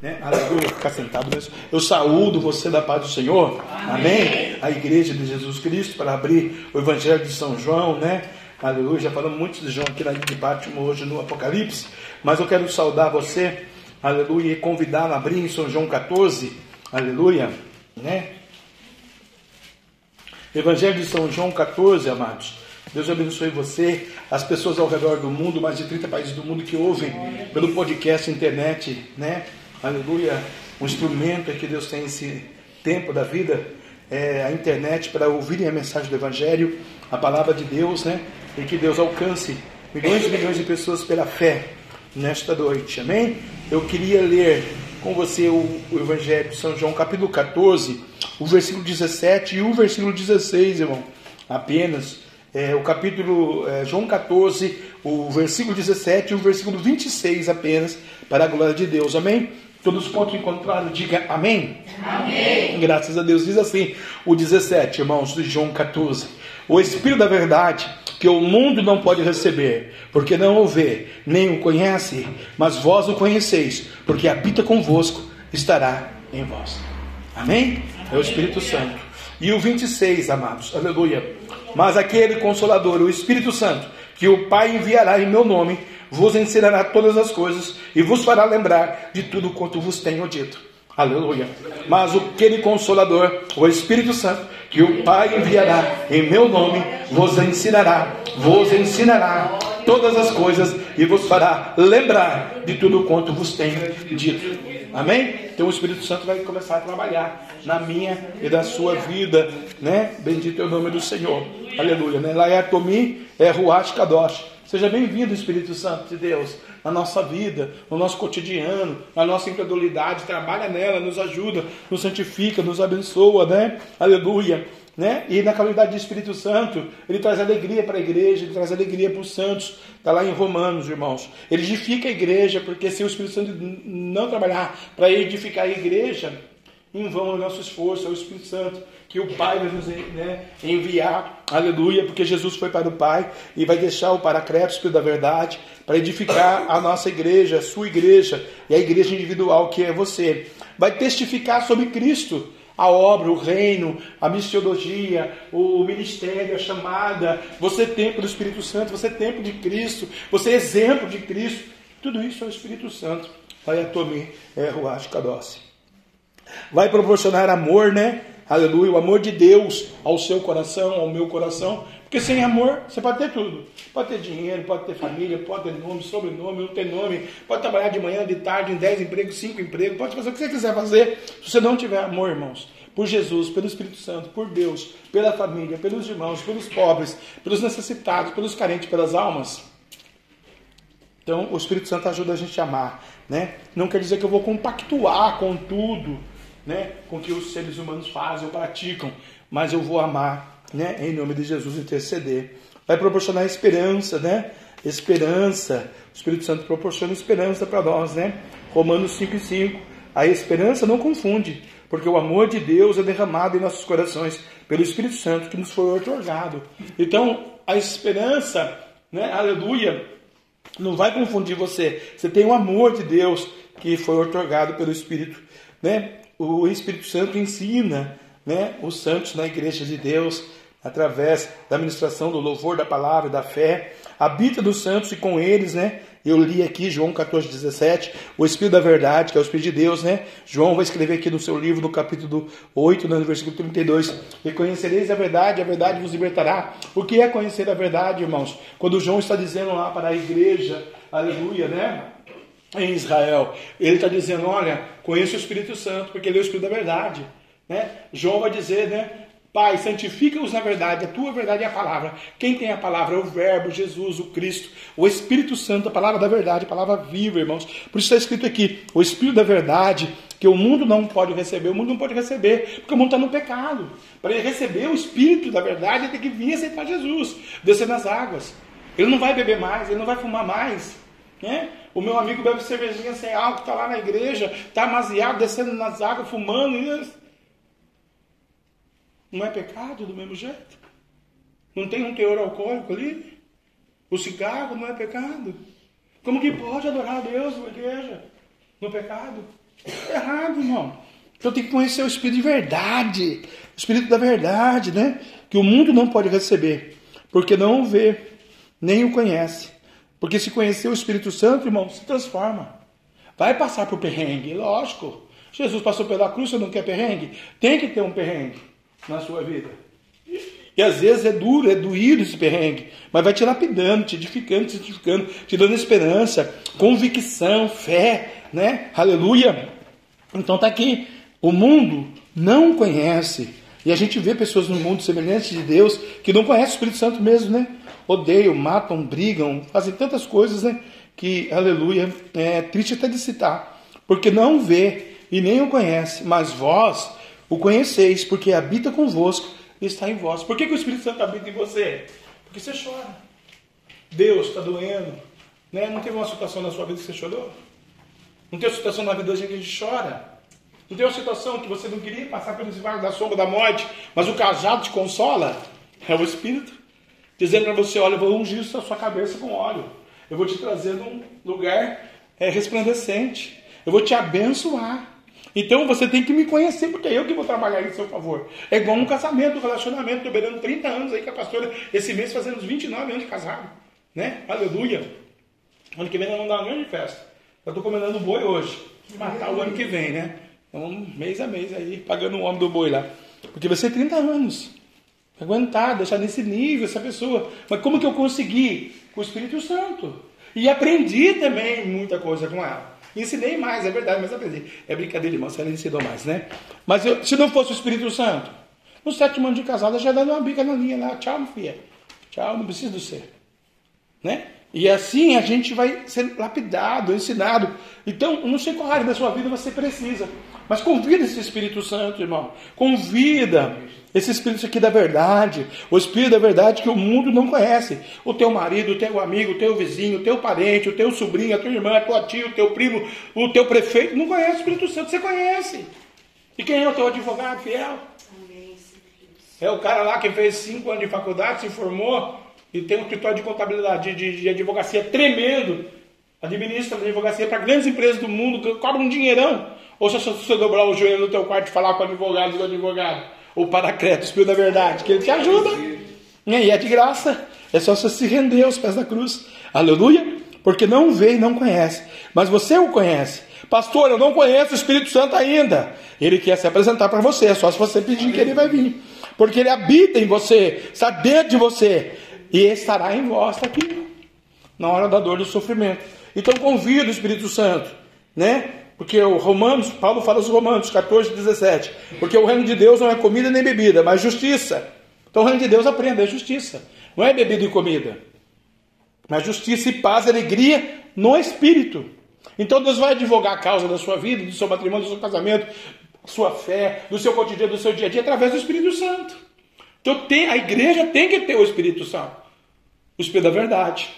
Né? Aleluia, ficar sentado mesmo. Eu saúdo você da paz do Senhor. Amém. Amém. A igreja de Jesus Cristo para abrir o Evangelho de São João, né? Aleluia. Já falamos muito de João aqui na de Pátimo hoje no Apocalipse. Mas eu quero saudar você, aleluia, e convidá-lo a abrir em São João 14. Aleluia. Né? Evangelho de São João 14, amados. Deus abençoe você, as pessoas ao redor do mundo, mais de 30 países do mundo que ouvem pelo podcast, internet, né? Aleluia. Um instrumento que Deus tem esse tempo da vida, é a internet para ouvirem a mensagem do Evangelho, a palavra de Deus, né? E que Deus alcance milhões e milhões de pessoas pela fé nesta noite, amém? Eu queria ler com você o, o Evangelho de São João, capítulo 14, o versículo 17 e o versículo 16, irmão. Apenas. É, o capítulo é, João 14, o versículo 17 e o versículo 26 apenas, para a glória de Deus. Amém? Todos os pontos encontrados, diga amém. Amém. Graças a Deus. Diz assim, o 17, irmãos, de João 14. O Espírito da Verdade, que o mundo não pode receber, porque não o vê, nem o conhece, mas vós o conheceis, porque habita convosco, estará em vós. Amém? É o Espírito Santo. E o 26, amados, aleluia. Mas aquele consolador, o Espírito Santo, que o Pai enviará em meu nome, vos ensinará todas as coisas e vos fará lembrar de tudo quanto vos tenho dito. Aleluia. Mas aquele consolador, o Espírito Santo, que o Pai enviará em meu nome, vos ensinará, vos ensinará todas as coisas e vos fará lembrar de tudo quanto vos tenho dito. Amém? Então o Espírito Santo vai começar a trabalhar na minha e da sua vida, né? Bendito é o nome do Senhor. Aleluia, né? Laetomi é Ruach Kadosh. Seja bem-vindo, Espírito Santo de Deus, na nossa vida, no nosso cotidiano, na nossa incredulidade. Trabalha nela, nos ajuda, nos santifica, nos abençoa, né? Aleluia. Né? E na qualidade de Espírito Santo, ele traz alegria para a igreja, ele traz alegria para os santos. Está lá em Romanos, irmãos. Ele edifica a igreja, porque se o Espírito Santo não trabalhar para edificar a igreja, em vão o nosso esforço, é o Espírito Santo que o Pai vai nos né, enviar, aleluia, porque Jesus foi para o Pai e vai deixar o Espírito da Verdade, para edificar a nossa igreja, a sua igreja e a igreja individual que é você. Vai testificar sobre Cristo, a obra, o reino, a missiologia, o ministério, a chamada. Você é templo do Espírito Santo, você é templo de Cristo, você é exemplo de Cristo. Tudo isso é o Espírito Santo. Vai a Tomi, é Ruach Kadosh. Vai proporcionar amor, né? aleluia, o amor de Deus ao seu coração, ao meu coração, porque sem amor você pode ter tudo. Pode ter dinheiro, pode ter família, pode ter nome, sobrenome, não ter nome, pode trabalhar de manhã, de tarde, em dez empregos, cinco empregos, pode fazer o que você quiser fazer. Se você não tiver amor, irmãos, por Jesus, pelo Espírito Santo, por Deus, pela família, pelos irmãos, pelos pobres, pelos necessitados, pelos carentes, pelas almas. Então, o Espírito Santo ajuda a gente a amar, né? Não quer dizer que eu vou compactuar com tudo, né, com que os seres humanos fazem ou praticam, mas eu vou amar, né, em nome de Jesus interceder. Vai proporcionar esperança, né? Esperança. O Espírito Santo proporciona esperança para nós, né? Romanos 5 e 5. A esperança não confunde, porque o amor de Deus é derramado em nossos corações pelo Espírito Santo que nos foi otorgado. Então, a esperança, né, aleluia, não vai confundir você. Você tem o amor de Deus que foi otorgado pelo Espírito, né? O Espírito Santo ensina né, os santos na igreja de Deus, através da ministração do louvor, da palavra, da fé. Habita dos santos e com eles, né? Eu li aqui João 14, 17, o Espírito da Verdade, que é o Espírito de Deus, né? João vai escrever aqui no seu livro, no capítulo 8, no versículo 32, Reconhecereis a verdade, a verdade vos libertará. O que é conhecer a verdade, irmãos? Quando João está dizendo lá para a igreja, aleluia, né? Em Israel. Ele está dizendo: olha, conheça o Espírito Santo, porque ele é o Espírito da verdade. Né? João vai dizer, né? Pai, santifica-os na verdade, a tua verdade é a palavra. Quem tem a palavra é o Verbo, Jesus, o Cristo, o Espírito Santo, a palavra da verdade, a palavra viva, irmãos. Por isso está escrito aqui: o Espírito da verdade, que o mundo não pode receber, o mundo não pode receber, porque o mundo está no pecado. Para ele receber o Espírito da verdade, ele tem que vir aceitar Jesus, descer nas águas. Ele não vai beber mais, ele não vai fumar mais. Né? O meu amigo bebe cervejinha sem álcool, está lá na igreja, está amaziado, descendo nas águas, fumando. E... Não é pecado do mesmo jeito? Não tem um teor alcoólico ali? O cigarro não é pecado? Como que pode adorar a Deus na igreja? no pecado. É errado, irmão. Então tem que conhecer o Espírito de verdade, o Espírito da verdade, né? Que o mundo não pode receber, porque não o vê, nem o conhece. Porque se conhecer o Espírito Santo, irmão, se transforma. Vai passar por perrengue, lógico. Jesus passou pela cruz, você não quer perrengue? Tem que ter um perrengue na sua vida. E às vezes é duro, é doído esse perrengue, mas vai te lapidando, te edificando, te edificando, te dando esperança, convicção, fé, né? Aleluia. Então tá aqui. O mundo não conhece. E a gente vê pessoas no mundo semelhantes de Deus que não conhecem o Espírito Santo mesmo, né? Odeiam, matam, brigam, fazem tantas coisas, né? Que, aleluia, é triste até de citar. Porque não vê e nem o conhece, mas vós o conheceis, porque habita convosco e está em vós. Por que, que o Espírito Santo habita em você? Porque você chora. Deus está doendo. Né? Não teve uma situação na sua vida que você chorou? Não tem uma situação na vida da gente que a gente chora? Não tem uma situação que você não queria passar pelo vale da sombra da morte, mas o cajado te consola? É o Espírito. Dizendo para você, olha, eu vou ungir a sua cabeça com óleo. Eu vou te trazer num lugar é, resplandecente. Eu vou te abençoar. Então você tem que me conhecer, porque é eu que vou trabalhar em seu favor. É igual um casamento, um relacionamento. Estou beirando 30 anos aí com a pastora, esse mês fazendo uns 29 anos de casado. Né? Aleluia. Ano que vem nós vamos dar uma grande festa. Eu estou comendando boi hoje. Matar o ano que vem, né? Então, mês a mês aí, pagando o homem do boi lá. Porque vai ser 30 anos. Aguentar, deixar nesse nível essa pessoa. Mas como que eu consegui? Com o Espírito Santo. E aprendi também muita coisa com ela. Ensinei mais, é verdade, mas aprendi. É brincadeira, irmão, você ensinou mais, né? Mas eu, se não fosse o Espírito Santo, no sétimo ano de casada já dando uma bica na linha lá. Tchau, meu filho. Tchau, não preciso do ser. Né? E assim a gente vai ser lapidado, ensinado. Então, não sei qual área da sua vida você precisa. Mas convida esse Espírito Santo, irmão. Convida esse Espírito aqui da verdade. O Espírito da verdade que o mundo não conhece. O teu marido, o teu amigo, o teu vizinho, o teu parente, o teu sobrinho, a tua irmã, a tua tia, o teu primo, o teu prefeito. Não conhece o Espírito Santo, você conhece. E quem é o teu advogado fiel? É o cara lá que fez cinco anos de faculdade, se formou e tem um escritório de contabilidade, de, de advocacia tremendo. Administra a advocacia para grandes empresas do mundo, cobra um dinheirão. Ou se você dobrar o joelho no teu quarto e falar com o advogado do advogado, ou para crédito, Espírito da Verdade, que ele te ajuda. E é de graça. É só você se render aos pés da cruz. Aleluia. Porque não vê e não conhece. Mas você o conhece. Pastor, eu não conheço o Espírito Santo ainda. Ele quer se apresentar para você. É só se você pedir que ele vai vir. Porque ele habita em você, está dentro de você. E estará em vós, aqui. Na hora da dor e do sofrimento. Então convida o Espírito Santo, né? Porque o Romanos, Paulo fala aos Romanos 14, 17. Porque o reino de Deus não é comida nem bebida, mas justiça. Então o reino de Deus aprenda, é justiça. Não é bebida e comida. Mas justiça e paz, alegria no Espírito. Então Deus vai advogar a causa da sua vida, do seu matrimônio, do seu casamento, sua fé, do seu cotidiano, do seu dia a dia, através do Espírito Santo. Então tem, a igreja tem que ter o Espírito Santo. O Espírito da verdade.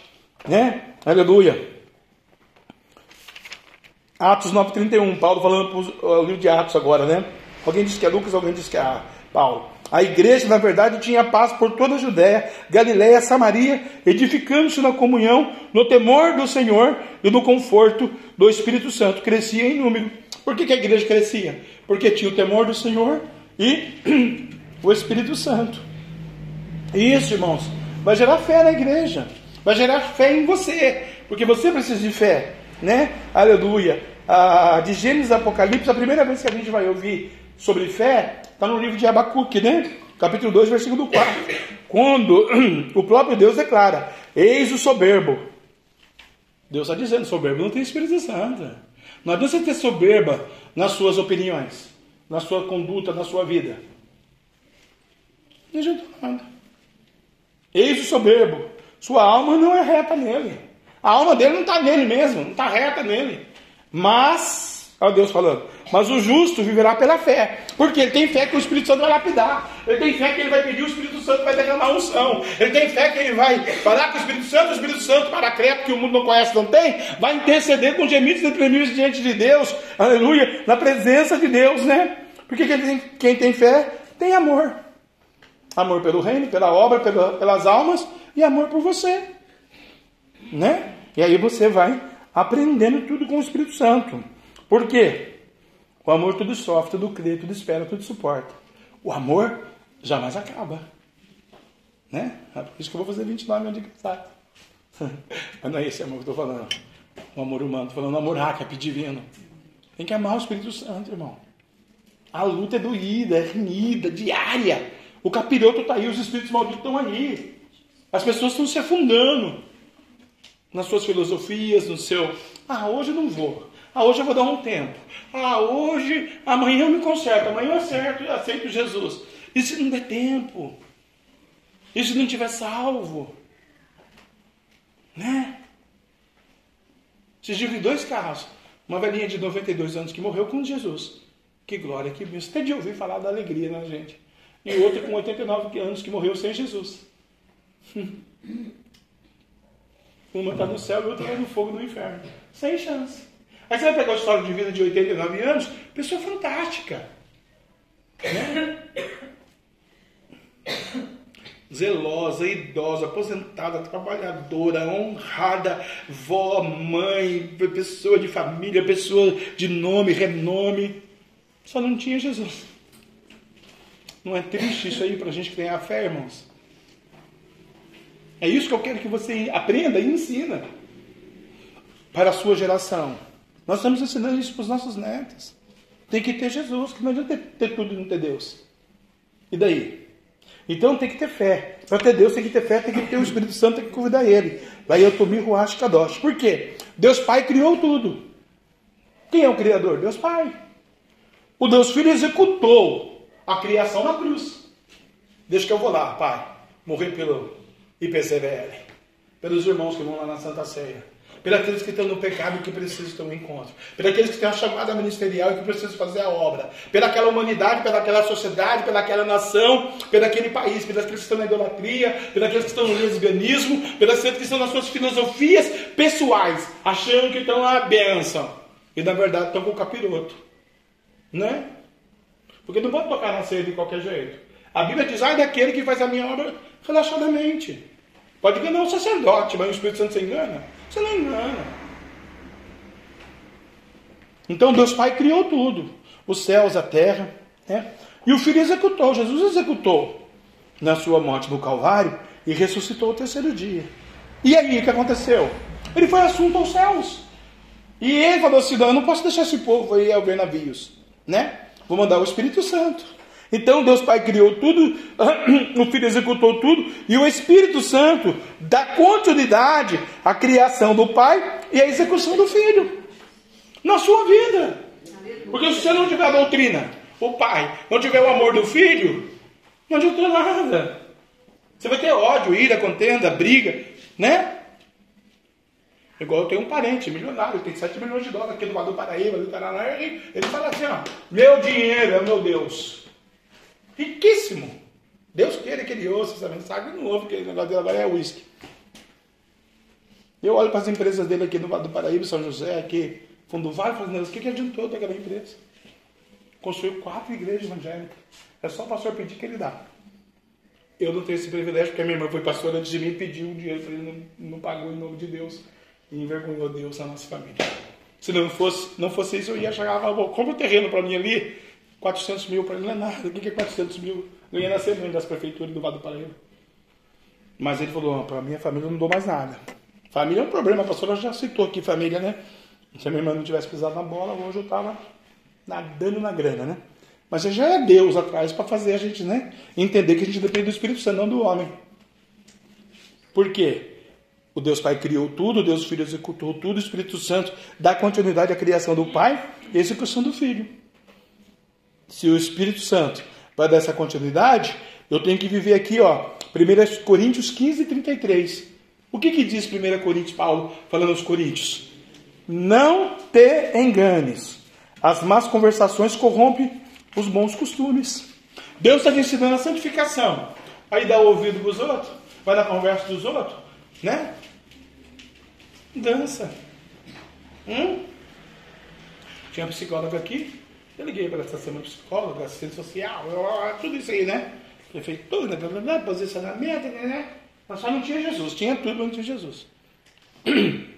Né? Aleluia. Atos 9,31, Paulo falando para o livro de Atos agora, né? Alguém diz que é Lucas, alguém diz que é Paulo. A igreja, na verdade, tinha paz por toda a Judéia, Galiléia, Samaria, edificando-se na comunhão, no temor do Senhor e no conforto do Espírito Santo. Crescia em número. Por que, que a igreja crescia? Porque tinha o temor do Senhor e o Espírito Santo. Isso, irmãos, vai gerar fé na igreja, vai gerar fé em você, porque você precisa de fé, né? Aleluia de Gênesis e Apocalipse, a primeira vez que a gente vai ouvir sobre fé está no livro de Abacuque, né? Capítulo 2, versículo 4. Quando o próprio Deus declara: Eis o soberbo. Deus está dizendo: soberbo não tem Espírito Santo. Não adianta você ter soberba nas suas opiniões, na sua conduta, na sua vida. Não adianta nada. Eis o soberbo. Sua alma não é reta nele. A alma dele não está nele mesmo, não está reta nele. Mas, olha Deus falando, mas o justo viverá pela fé. Porque ele tem fé que o Espírito Santo vai lapidar. Ele tem fé que ele vai pedir, o Espírito Santo vai derramar unção. Ele tem fé que ele vai falar com o Espírito Santo, o Espírito Santo, para credo que o mundo não conhece, não tem, vai interceder com gemidos e tremidos diante de Deus, aleluia, na presença de Deus, né? Porque quem tem, quem tem fé tem amor. Amor pelo reino, pela obra, pela, pelas almas e amor por você. Né? E aí você vai aprendendo tudo com o Espírito Santo. Por quê? O amor tudo sofre, tudo crê, tudo espera, tudo suporta. O amor jamais acaba. Né? É por isso que eu vou fazer 29 anos de casado. Mas não é esse amor que eu estou falando. O amor humano, estou falando amor ágape, divino. Tem que amar o Espírito Santo, irmão. A luta é doída, é renhida, diária. O capiroto está aí, os espíritos malditos estão aí. As pessoas estão se afundando nas suas filosofias, no seu. Ah, hoje eu não vou. Ah, hoje eu vou dar um tempo. Ah, hoje, amanhã eu me conserto, amanhã eu acerto, eu aceito Jesus. E se não der tempo? E se não tiver salvo? Né? Dias vi dois carros. Uma velhinha de 92 anos que morreu com Jesus. Que glória, que bênção. Até de ouvir falar da alegria na gente. E outra com 89 anos que morreu sem Jesus. Uma está no céu e outra está no fogo no inferno. Sem chance. Aí você vai pegar a história de vida de 89 anos, pessoa fantástica. Né? zelosa, idosa, aposentada, trabalhadora, honrada, vó, mãe, pessoa de família, pessoa de nome, renome. Só não tinha Jesus. Não é triste isso aí para a gente que tem a fé, irmãos? É isso que eu quero que você aprenda e ensina para a sua geração. Nós estamos ensinando isso para os nossos netos. Tem que ter Jesus, que não adianta ter, ter tudo e não ter Deus. E daí? Então tem que ter fé. Para ter Deus tem que ter fé, tem que ter o Espírito Santo, tem que convidar ele. Daí eu tomei Ruach Kadosh. Por quê? Deus Pai criou tudo. Quem é o Criador? Deus Pai. O Deus Filho executou a criação na cruz. Deixa que eu vou lá, Pai. Morrer pelo IPCVL. Pelos irmãos que vão lá na Santa Ceia aqueles que estão no pecado e que precisam ter um encontro, aqueles que têm a chamada ministerial e que precisam fazer a obra, pelaquela humanidade, pelaquela sociedade, pelaquela nação, pelaquele país, pelos que estão na idolatria, pelos que estão no lesbianismo, pelos que estão nas suas filosofias pessoais, achando que estão na bênção e na verdade estão com o capiroto, né? Porque não pode tocar na ceia de qualquer jeito. A Bíblia diz: ai daquele que faz a minha obra relaxadamente. Pode enganar o sacerdote, mas o Espírito Santo se engana. Você não engana. Então Deus Pai criou tudo: os céus, a terra. Né? E o Filho executou, Jesus executou na sua morte no Calvário e ressuscitou o terceiro dia. E aí, o que aconteceu? Ele foi assunto aos céus. E ele falou assim: não, eu não posso deixar esse povo aí ao ver navios. Né? Vou mandar o Espírito Santo. Então Deus Pai criou tudo, o Filho executou tudo, e o Espírito Santo dá continuidade à criação do Pai e à execução do Filho na sua vida. Porque se você não tiver a doutrina, o Pai, não tiver o amor do Filho, não adianta nada. Você vai ter ódio, ira, contenda, briga, né? Igual eu tenho um parente milionário, tem 7 milhões de dólares aqui do lado do Paraíba, do Paraná, ele fala assim, ó, meu dinheiro é meu Deus. Riquíssimo. Deus queira que ele ouça essa mensagem não ouve, porque o negócio dele agora é uísque. Eu olho para as empresas dele aqui no Vale do Paraíba, São José, aqui, Fundo do Vale, falo, o que, que adiantou daquela empresa? Construiu quatro igrejas evangélicas. É só o pastor pedir que ele dá. Eu não tenho esse privilégio, porque a minha irmã foi pastora antes de mim e pediu um dinheiro ele, não, não pagou em nome de Deus. E envergonhou Deus na nossa família. Se não fosse, não fosse isso, eu ia chegar e falar, compra o terreno para mim ali, 400 mil para ele não é nada. O que é 400 mil? Ganhei na semana das prefeituras do Vado do Paraíba. Mas ele falou: para minha família eu não dou mais nada. Família é um problema, a pastora já citou aqui família, né? Se a minha irmã não tivesse pisado na bola, hoje eu estava nadando na grana, né? Mas já é Deus atrás para fazer a gente, né? Entender que a gente depende do Espírito Santo, não do homem. Por quê? O Deus Pai criou tudo, o Deus Filho executou tudo, o Espírito Santo dá continuidade à criação do Pai e à execução do Filho se o Espírito Santo vai dar essa continuidade, eu tenho que viver aqui, ó, 1 Coríntios 15, 33. O que, que diz 1 Coríntios, Paulo, falando aos Coríntios? Não te enganes. As más conversações corrompem os bons costumes. Deus está te ensinando a santificação. Aí dá o ouvido para os outros, vai na conversa dos outros, né? Dança. Hum? Tinha um psicólogo aqui, eu liguei para essa semana psicóloga, assistente social, tudo isso aí, né? Prefeitura, blá, blá, blá, posicionamento, né, né? Mas só não tinha Jesus. Tinha tudo, mas não tinha Jesus.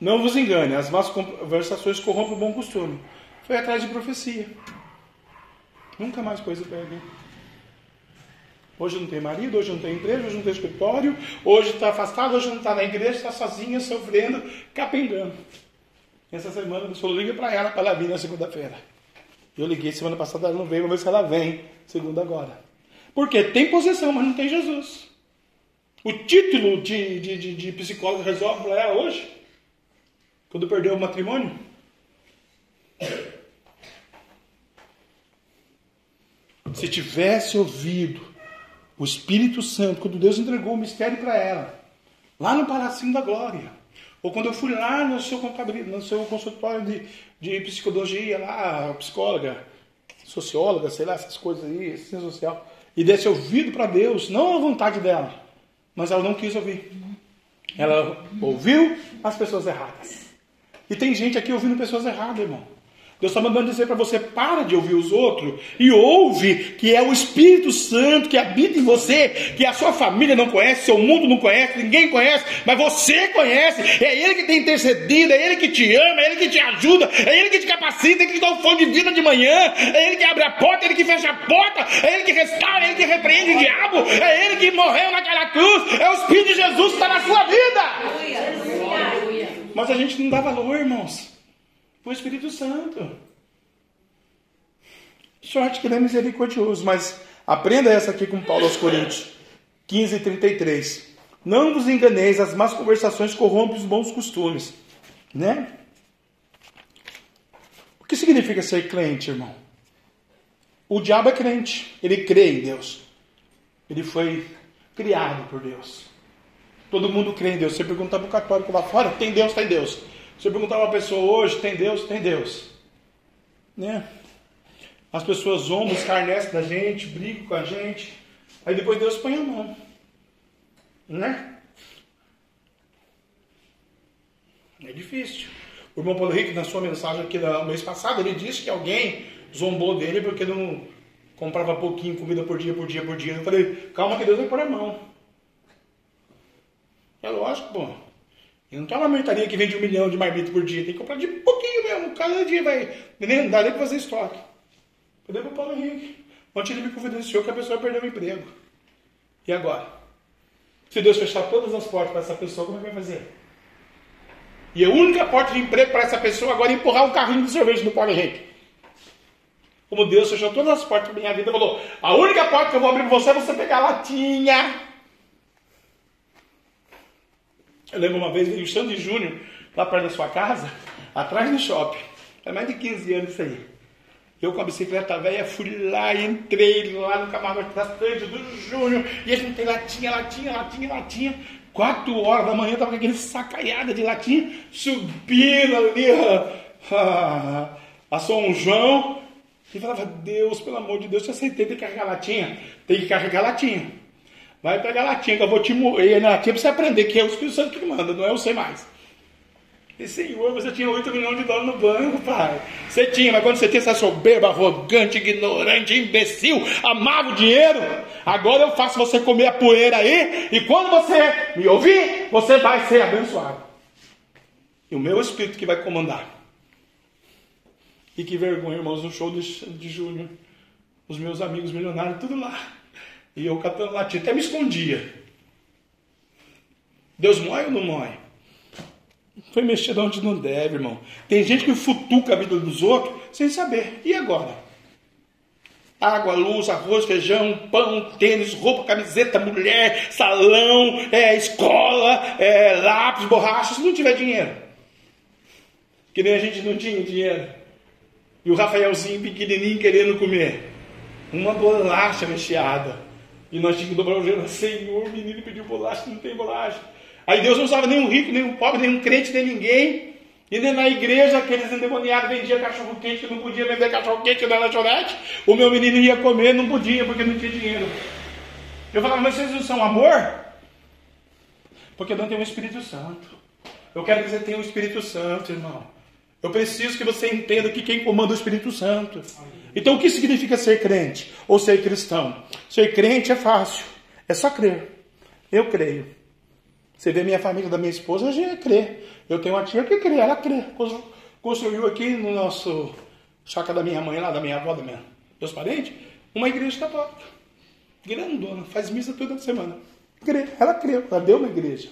Não vos engane, as más conversações corrompem o bom costume. Foi atrás de profecia. Nunca mais pé ali. Hoje não tem marido, hoje não tem empresa, hoje não tem escritório, hoje está afastado, hoje não está na igreja, está sozinha, sofrendo, capengando. Essa semana eu só liga para ela para ela vir na segunda-feira. Eu liguei semana passada, ela não veio, vamos ver se ela vem, segunda agora. Porque tem possessão, mas não tem Jesus. O título de, de, de, de psicólogo resolve para ela hoje? Quando perdeu o matrimônio? Se tivesse ouvido o Espírito Santo, quando Deus entregou o mistério para ela, lá no Palacinho da Glória, ou quando eu fui lá no seu, no seu consultório de, de psicologia, lá, psicóloga, socióloga, sei lá, essas coisas aí, ciência social, e desse ouvido para Deus, não a vontade dela, mas ela não quis ouvir. Ela ouviu as pessoas erradas. E tem gente aqui ouvindo pessoas erradas, irmão. Deus está mandando dizer para você: para de ouvir os outros e ouve que é o Espírito Santo que habita em você, que a sua família não conhece, seu mundo não conhece, ninguém conhece, mas você conhece. É Ele que tem intercedido, é Ele que te ama, é Ele que te ajuda, é Ele que te capacita, é Ele que te dá o fome de vida de manhã, é Ele que abre a porta, é Ele que fecha a porta, é Ele que restaura, é Ele que repreende o diabo, é Ele que morreu naquela cruz, é o Espírito de Jesus que está na sua vida. Mas a gente não dá valor, irmãos o Espírito Santo. Sorte que ele é misericordioso, mas aprenda essa aqui com Paulo aos Coríntios 15, 33. Não vos enganeis, as más conversações corrompem os bons costumes. Né? O que significa ser crente, irmão? O diabo é crente, ele crê em Deus. Ele foi criado por Deus. Todo mundo crê em Deus. Você pergunta para o católico lá fora, tem Deus, tem Deus. Se eu perguntar a uma pessoa hoje, tem Deus? Tem Deus. Né? As pessoas zombam, escarnecem da gente, brigam com a gente. Aí depois Deus põe a mão. Né? É difícil. O irmão Paulo Henrique, na sua mensagem aqui no mês passado, ele disse que alguém zombou dele porque não comprava pouquinho comida por dia, por dia, por dia. Eu falei, calma que Deus vai pôr a mão. É lógico, pô. E não tem uma mercadoria que vende um milhão de marmita por dia. Tem que comprar de pouquinho mesmo. Cada dia vai. Nem dá nem para fazer estoque. Cadê o Paulo Henrique? Ontem ele me confidenciou que a pessoa perdeu o emprego. E agora? Se Deus fechar todas as portas para essa pessoa, como é que vai fazer? E a única porta de emprego para essa pessoa agora é empurrar um carrinho de sorvete no Paulo Henrique. Como Deus fechou todas as portas da minha vida, falou: a única porta que eu vou abrir para você é você pegar a latinha eu lembro uma vez, veio o Sandy Júnior, lá perto da sua casa, atrás do shopping. É mais de 15 anos isso aí. Eu com a bicicleta velha fui lá, entrei lá no camarote da frente do Júnior, e a gente tem latinha, latinha, latinha, latinha. Quatro horas da manhã, tava com aquele sacaiada de latinha, subindo ali a, a, São João, e falava, Deus, pelo amor de Deus, eu aceitei, tem que carregar latinha, tem que carregar latinha. Vai pegar latinha que eu vou te moer na latinha para você aprender que é o Espírito Santo que manda, não é você mais. E Senhor, você tinha 8 milhões de dólares no banco, pai. Você tinha, mas quando você tinha essa soberba, arrogante, ignorante, imbecil, amava o dinheiro, agora eu faço você comer a poeira aí, e quando você me ouvir, você vai ser abençoado. E o meu Espírito que vai comandar. E que vergonha, irmãos, no show de, de Júnior. Os meus amigos milionários, tudo lá. E eu catando latinha, até me escondia. Deus morre ou não morre? Foi mexer de onde não deve, irmão. Tem gente que futuca a vida dos outros sem saber. E agora? Água, luz, arroz, feijão, pão, tênis, roupa, camiseta, mulher, salão, é, escola, é, lápis, borracha, se não tiver dinheiro. Que nem a gente não tinha dinheiro. E o Rafaelzinho pequenininho querendo comer. Uma bolacha recheada. E nós tínhamos que dobrar o joelho, Senhor, o menino pediu bolacha, não tem bolacha. Aí Deus não usava nem um rico, nem um pobre, nem um crente, nem ninguém. E nem na igreja, aqueles endemoniados vendiam cachorro quente, que não podia vender cachorro quente na lanchonete. O meu menino ia comer, não podia, porque não tinha dinheiro. Eu falava, mas vocês não são amor? Porque não tem o Espírito Santo. Eu quero que você tenha o Espírito Santo, irmão. Eu preciso que você entenda que quem comanda é o Espírito Santo. Então, o que significa ser crente ou ser cristão? Ser crente é fácil, é só crer. Eu creio. Você vê minha família da minha esposa, a gente crê. Eu tenho uma tia que crê, ela crê. Construiu aqui no nosso chácara da minha mãe, lá da minha avó, da minha, meus parentes, uma igreja católica. Grandona, faz missa toda semana. Crê, ela crê, ela deu uma igreja.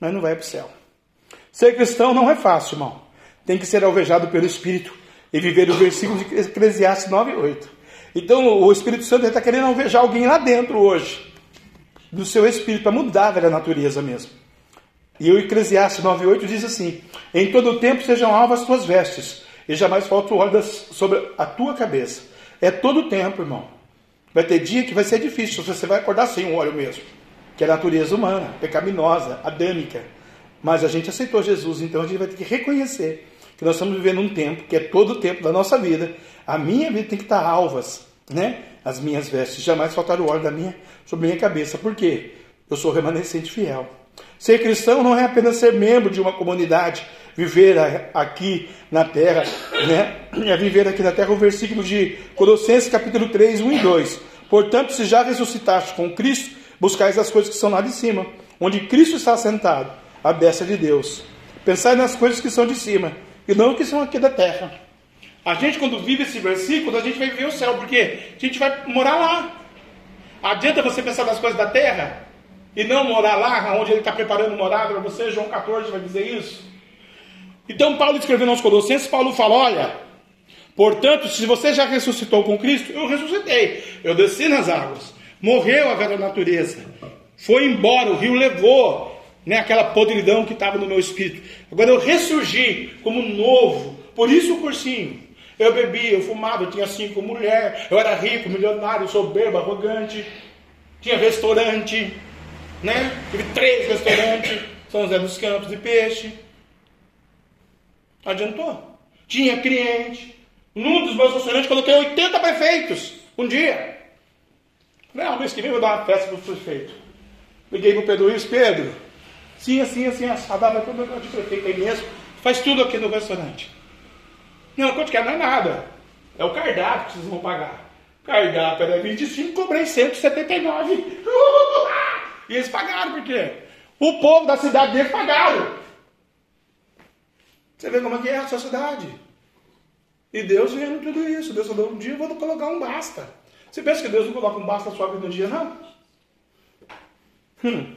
Mas não vai para o céu. Ser cristão não é fácil, irmão. Tem que ser alvejado pelo Espírito e viver o versículo de Eclesiastes 9 e 8. Então o Espírito Santo está querendo alvejar alguém lá dentro hoje, do seu espírito, para mudar a natureza mesmo. E o Eclesiastes 9,8 diz assim: Em todo o tempo sejam alvas as tuas vestes, e jamais falta o óleo sobre a tua cabeça. É todo o tempo, irmão. Vai ter dia que vai ser difícil, você vai acordar sem um óleo mesmo, que é a natureza humana, pecaminosa, adâmica. Mas a gente aceitou Jesus, então a gente vai ter que reconhecer que nós estamos vivendo um tempo que é todo o tempo da nossa vida. A minha vida tem que estar alvas, né? As minhas vestes, jamais faltar o óleo da minha sobre minha cabeça. Por quê? Eu sou remanescente fiel. Ser cristão não é apenas ser membro de uma comunidade, viver aqui na terra, né? É viver aqui na terra o versículo de Colossenses capítulo 3, 1 e 2. Portanto, se já ressuscitaste com Cristo, buscais as coisas que são lá de cima, onde Cristo está sentado, à destra de Deus. Pensai nas coisas que são de cima, e não que são aqui da terra. A gente, quando vive esse versículo, a gente vai ver o céu, porque a gente vai morar lá. Adianta você pensar nas coisas da terra e não morar lá, onde ele está preparando morada para você. João 14 vai dizer isso. Então, Paulo escrevendo aos Colossenses, Paulo fala: Olha, portanto, se você já ressuscitou com Cristo, eu ressuscitei. Eu desci nas águas, morreu a velha natureza, foi embora, o rio levou né, aquela podridão que estava no meu espírito. Agora eu ressurgi como novo, por isso o cursinho. Eu bebia, eu fumava, eu tinha cinco mulheres, eu era rico, milionário, soberbo, arrogante, tinha restaurante, né? Tive três restaurantes, São José dos Campos de Peixe. Adiantou. Tinha cliente. Num dos meus restaurantes coloquei 80 prefeitos um dia. Falei, ah, mês que vem eu vou dar uma festa para os prefeitos. Liguei para o Pedro Luiz, Pedro, sim, assim, assim, assado, vai todo negócio de prefeito aí mesmo, faz tudo aqui no restaurante. Não, quanto que é? Não é nada. É o cardápio que vocês vão pagar. Cardápio era 25, cobrei 179. e eles pagaram, por quê? O povo da cidade deles pagaram. Você vê como é que é a sociedade. E Deus vendo tudo isso. Deus falou, um dia eu vou colocar um basta. Você pensa que Deus não coloca um basta na sua vida um dia, não? Hum.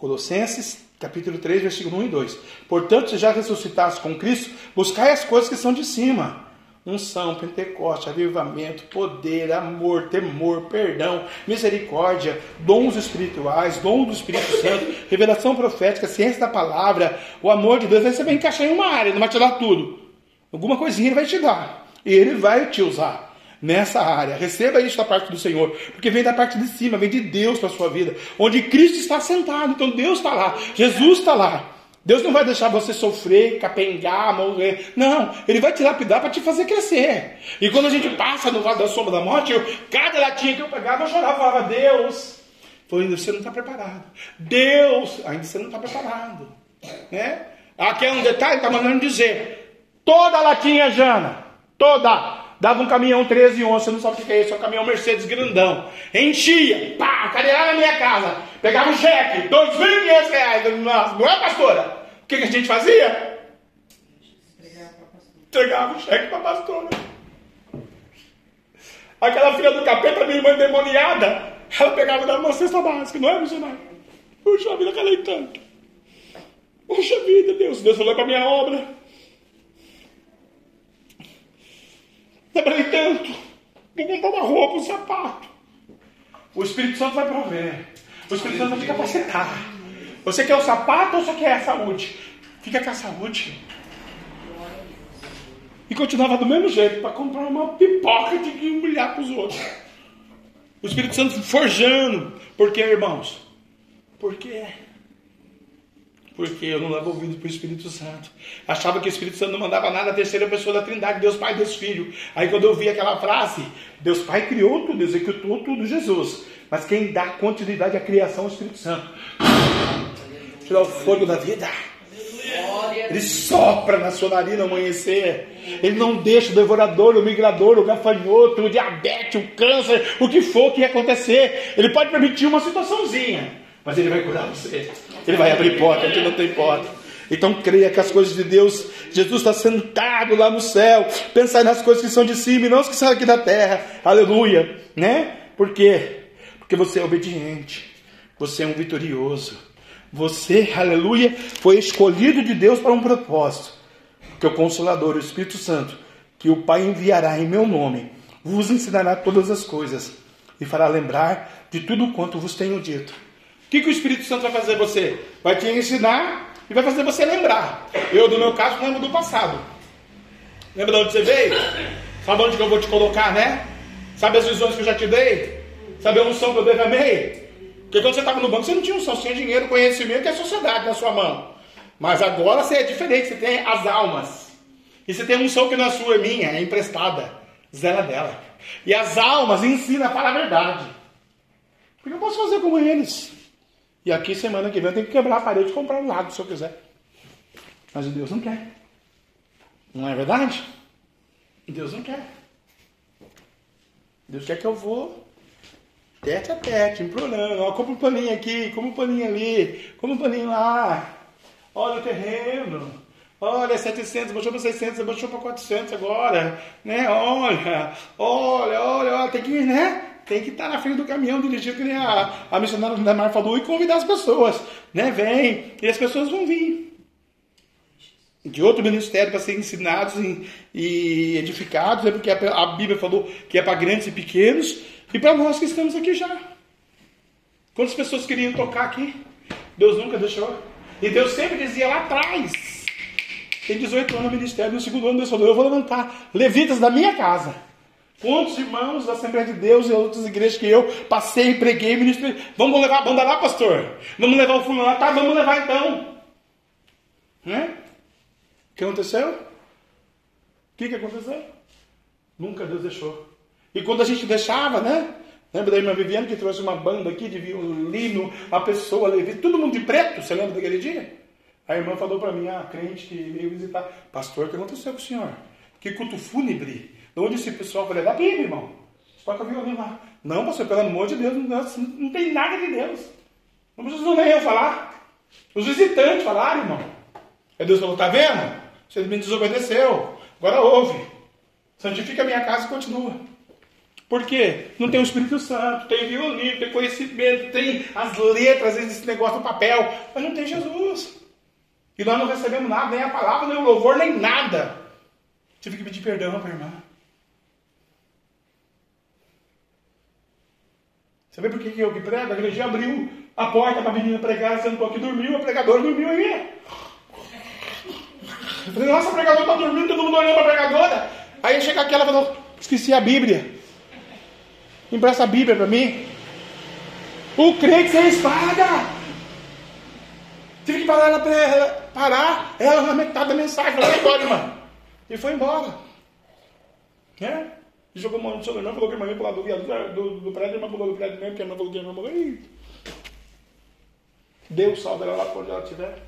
Colossenses, capítulo 3, versículo 1 e 2. Portanto, se já ressuscitaste com Cristo, buscai as coisas que são de cima. Unção, Pentecoste, avivamento, poder, amor, temor, perdão, misericórdia, dons espirituais, dom do Espírito Santo, revelação profética, ciência da palavra, o amor de Deus. Aí você vai encaixar em uma área, não vai te dar tudo. Alguma coisinha ele vai te dar. E ele vai te usar nessa área. Receba isso da parte do Senhor, porque vem da parte de cima, vem de Deus para a sua vida, onde Cristo está sentado. Então Deus está lá, Jesus está lá. Deus não vai deixar você sofrer, capengar, morrer. Não, Ele vai te lapidar para te fazer crescer. E quando a gente passa no vale da sombra da morte, eu, cada latinha que eu pegava, eu chorava, falava, Deus, foi, você não está preparado. Deus, ainda você não está preparado. Né? Aqui é um detalhe, está mandando dizer, toda latinha, Jana, toda, dava um caminhão 13 11, você não sabe o que é isso, é um caminhão Mercedes grandão. Enchia, pá, cadeirava na minha casa, pegava um cheque, 2.500 reais, não é pastora? O que, que a gente fazia? Entregava o cheque para a pastora. Aquela filha do capeta, minha irmã endemoniada, ela pegava e dava uma cesta básica, não é, missionário? Puxa vida, calei tanto. Puxa vida, Deus, Deus falou com a minha obra. Trabalhei tanto. Vou comprar uma roupa, um sapato. O Espírito Santo vai prover. O Espírito Santo vai te capacitar. Você quer o sapato ou você quer a saúde? Fica com a saúde. E continuava do mesmo jeito para comprar uma pipoca de que humilhar para os outros. O Espírito Santo forjando. Por quê, irmãos? Porque porque eu não dava ouvido para o Espírito Santo. Achava que o Espírito Santo não mandava nada a terceira pessoa da Trindade, Deus Pai, Deus Filho. Aí quando eu vi aquela frase, Deus Pai criou tudo, executou tudo, Jesus. Mas quem dá continuidade à criação é o Espírito Santo. Tirar o fogo da vida. Ele sopra na sua narina ao amanhecer. Ele não deixa o devorador, o migrador, o gafanhoto, o diabetes, o câncer, o que for que acontecer. Ele pode permitir uma situaçãozinha, mas ele vai curar você. Ele vai abrir porta onde não tem porta. Então creia que as coisas de Deus, Jesus está sentado lá no céu. Pensar nas coisas que são de cima e não as que são aqui da terra. Aleluia. Né? Por quê? Porque você é obediente. Você é um vitorioso. Você, aleluia, foi escolhido de Deus para um propósito. Que o Consolador, o Espírito Santo, que o Pai enviará em meu nome, vos ensinará todas as coisas e fará lembrar de tudo quanto vos tenho dito. O que, que o Espírito Santo vai fazer você? Vai te ensinar e vai fazer você lembrar. Eu, no meu caso, lembro do passado. Lembra de onde você veio? Sabe onde que eu vou te colocar, né? Sabe as visões que eu já te dei? Sabe a unção que eu derramei? Porque quando você estava no banco, você não tinha unção, você tinha dinheiro, conhecimento e a sociedade na sua mão. Mas agora você é diferente, você tem as almas. E você tem a unção que não é sua, é minha, é emprestada. Zela dela. E as almas ensinam a falar a verdade. Porque eu posso fazer como eles. E aqui, semana que vem, eu tenho que quebrar a parede e comprar um lado, se eu quiser. Mas Deus não quer. Não é verdade? Deus não quer. Deus quer que eu vou tete a tete, implorando. Ó, compra um paninho aqui, compra um paninho ali, compra um paninho lá. Olha o terreno. Olha, 700, baixou para 600, baixou para 400 agora, né? Olha, olha, olha, olha, tem que, né? Tem que estar tá na frente do caminhão dirigindo que a, a missionária da Mar falou e convidar as pessoas, né? Vem, e as pessoas vão vir. De outro ministério para serem ensinados e, e edificados, é porque a, a Bíblia falou que é para grandes e pequenos, e para nós que estamos aqui já. Quantas pessoas queriam tocar aqui? Deus nunca deixou. E Deus sempre dizia lá atrás. Tem 18 anos no ministério, no segundo ano Deus falou, eu vou levantar levitas da minha casa. Quantos irmãos da Assembleia de Deus e outras igrejas que eu passei, preguei, ministrei. Vamos levar a banda lá, pastor? Vamos levar o fulano lá? Tá, vamos levar então. Né? O que aconteceu? O que, que aconteceu? Nunca Deus deixou. E quando a gente deixava, né? Lembra da irmã Viviane que trouxe uma banda aqui de violino, a pessoa, levi, todo mundo de preto, você lembra daquele dia? A irmã falou para mim, a crente que veio visitar, pastor, o que aconteceu com o senhor? Que culto fúnebre. De onde esse pessoal? Eu falei, da Bíblia, irmão. Toca violino lá. Não, pastor, pelo amor de Deus, não, não tem nada de Deus. Não precisa nem eu falar. Os visitantes falaram, irmão. Aí Deus falou, tá vendo? Você me desobedeceu. Agora ouve. Santifica a minha casa e continua. Por quê? Não tem o Espírito Santo, tem violino, tem conhecimento, tem as letras, esse negócio no papel, mas não tem Jesus. E nós não recebemos nada, nem a palavra, nem o louvor, nem nada. Tive que pedir perdão para a irmã. Vê por que eu que prego? A igreja abriu a porta para a menina pregar, sentou aqui dormiu, a pregadora dormiu aí. Eu falei, nossa, a pregadora está dormindo, todo mundo olhando para a pregadora. Aí chega aqui, ela falou, esqueci a Bíblia. Empresta a Bíblia para mim. O crente sem espada. Tive que parar ela para parar ela na metade da mensagem. Falei, agora, irmã. E foi embora. É? E jogou mão no sobrenome, falou que a irmã ia pular do, do, do prédio, a irmã pulou do prédio mesmo, porque a irmã falou que a irmã morreu. Deus salva ela lá onde ela estiver.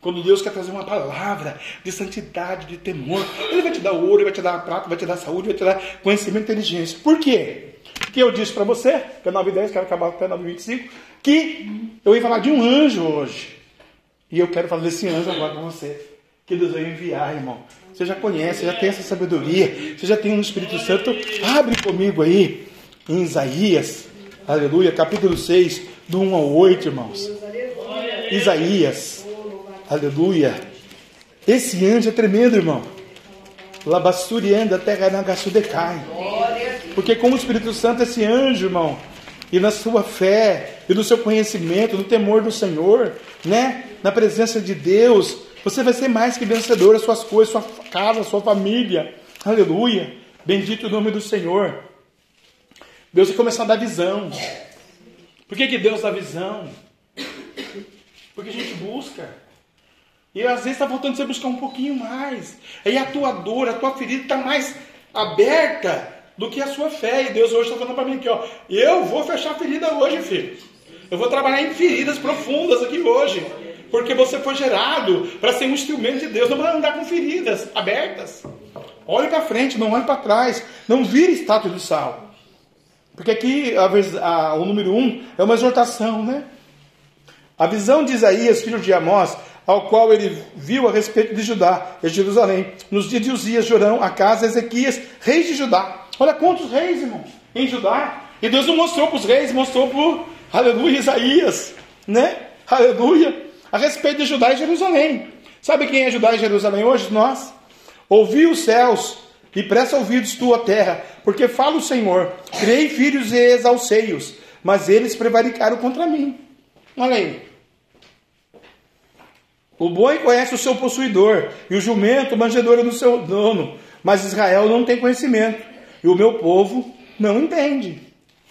Quando Deus quer trazer uma palavra de santidade, de temor, Ele vai te dar ouro, Ele vai te dar prata, vai te dar saúde, vai te dar conhecimento e inteligência. Por quê? Porque eu disse para você, que é 9 e 10, quero acabar até 9 e 25, que eu ia falar de um anjo hoje. E eu quero falar desse anjo agora para você. Que Deus vai enviar, irmão. Você já conhece, já tem essa sabedoria, você já tem um Espírito Santo. Abre comigo aí em Isaías, aleluia, capítulo 6, do 1 ao 8, irmãos. Isaías. Aleluia. Esse anjo é tremendo, irmão. Labassurianda terra decai. Porque com o Espírito Santo, esse anjo, irmão, e na sua fé, e no seu conhecimento, no temor do Senhor, né? Na presença de Deus, você vai ser mais que vencedor, as suas coisas, sua casa, sua família. Aleluia. Bendito o nome do Senhor. Deus vai começar a dar visão. Por que, que Deus dá visão? Porque a gente busca. E às vezes está voltando você buscar um pouquinho mais. Aí a tua dor, a tua ferida está mais aberta do que a sua fé. E Deus hoje está falando para mim aqui, ó. Eu vou fechar a ferida hoje, filho. Eu vou trabalhar em feridas profundas aqui hoje. Porque você foi gerado para ser um instrumento de Deus, não para andar com feridas abertas. Olhe para frente, não olhe para trás, não vire estátua de sal. Porque aqui a, a, o número um é uma exortação, né? A visão de Isaías, filho de Amós, ao qual ele viu a respeito de Judá e Jerusalém, nos dias de Uzias, Jorão, Acas, Ezequias, reis de Judá. Olha quantos reis, irmão, em Judá. E Deus não mostrou para os reis, mostrou para, aleluia, Isaías, né? Aleluia, a respeito de Judá e Jerusalém. Sabe quem é Judá e Jerusalém hoje? Nós. Ouvi os céus e presta ouvidos tua terra, porque fala o Senhor: criei filhos e exalcei-os, mas eles prevaricaram contra mim. Olha aí. O boi conhece o seu possuidor, e o jumento manjedoura do seu dono, mas Israel não tem conhecimento, e o meu povo não entende.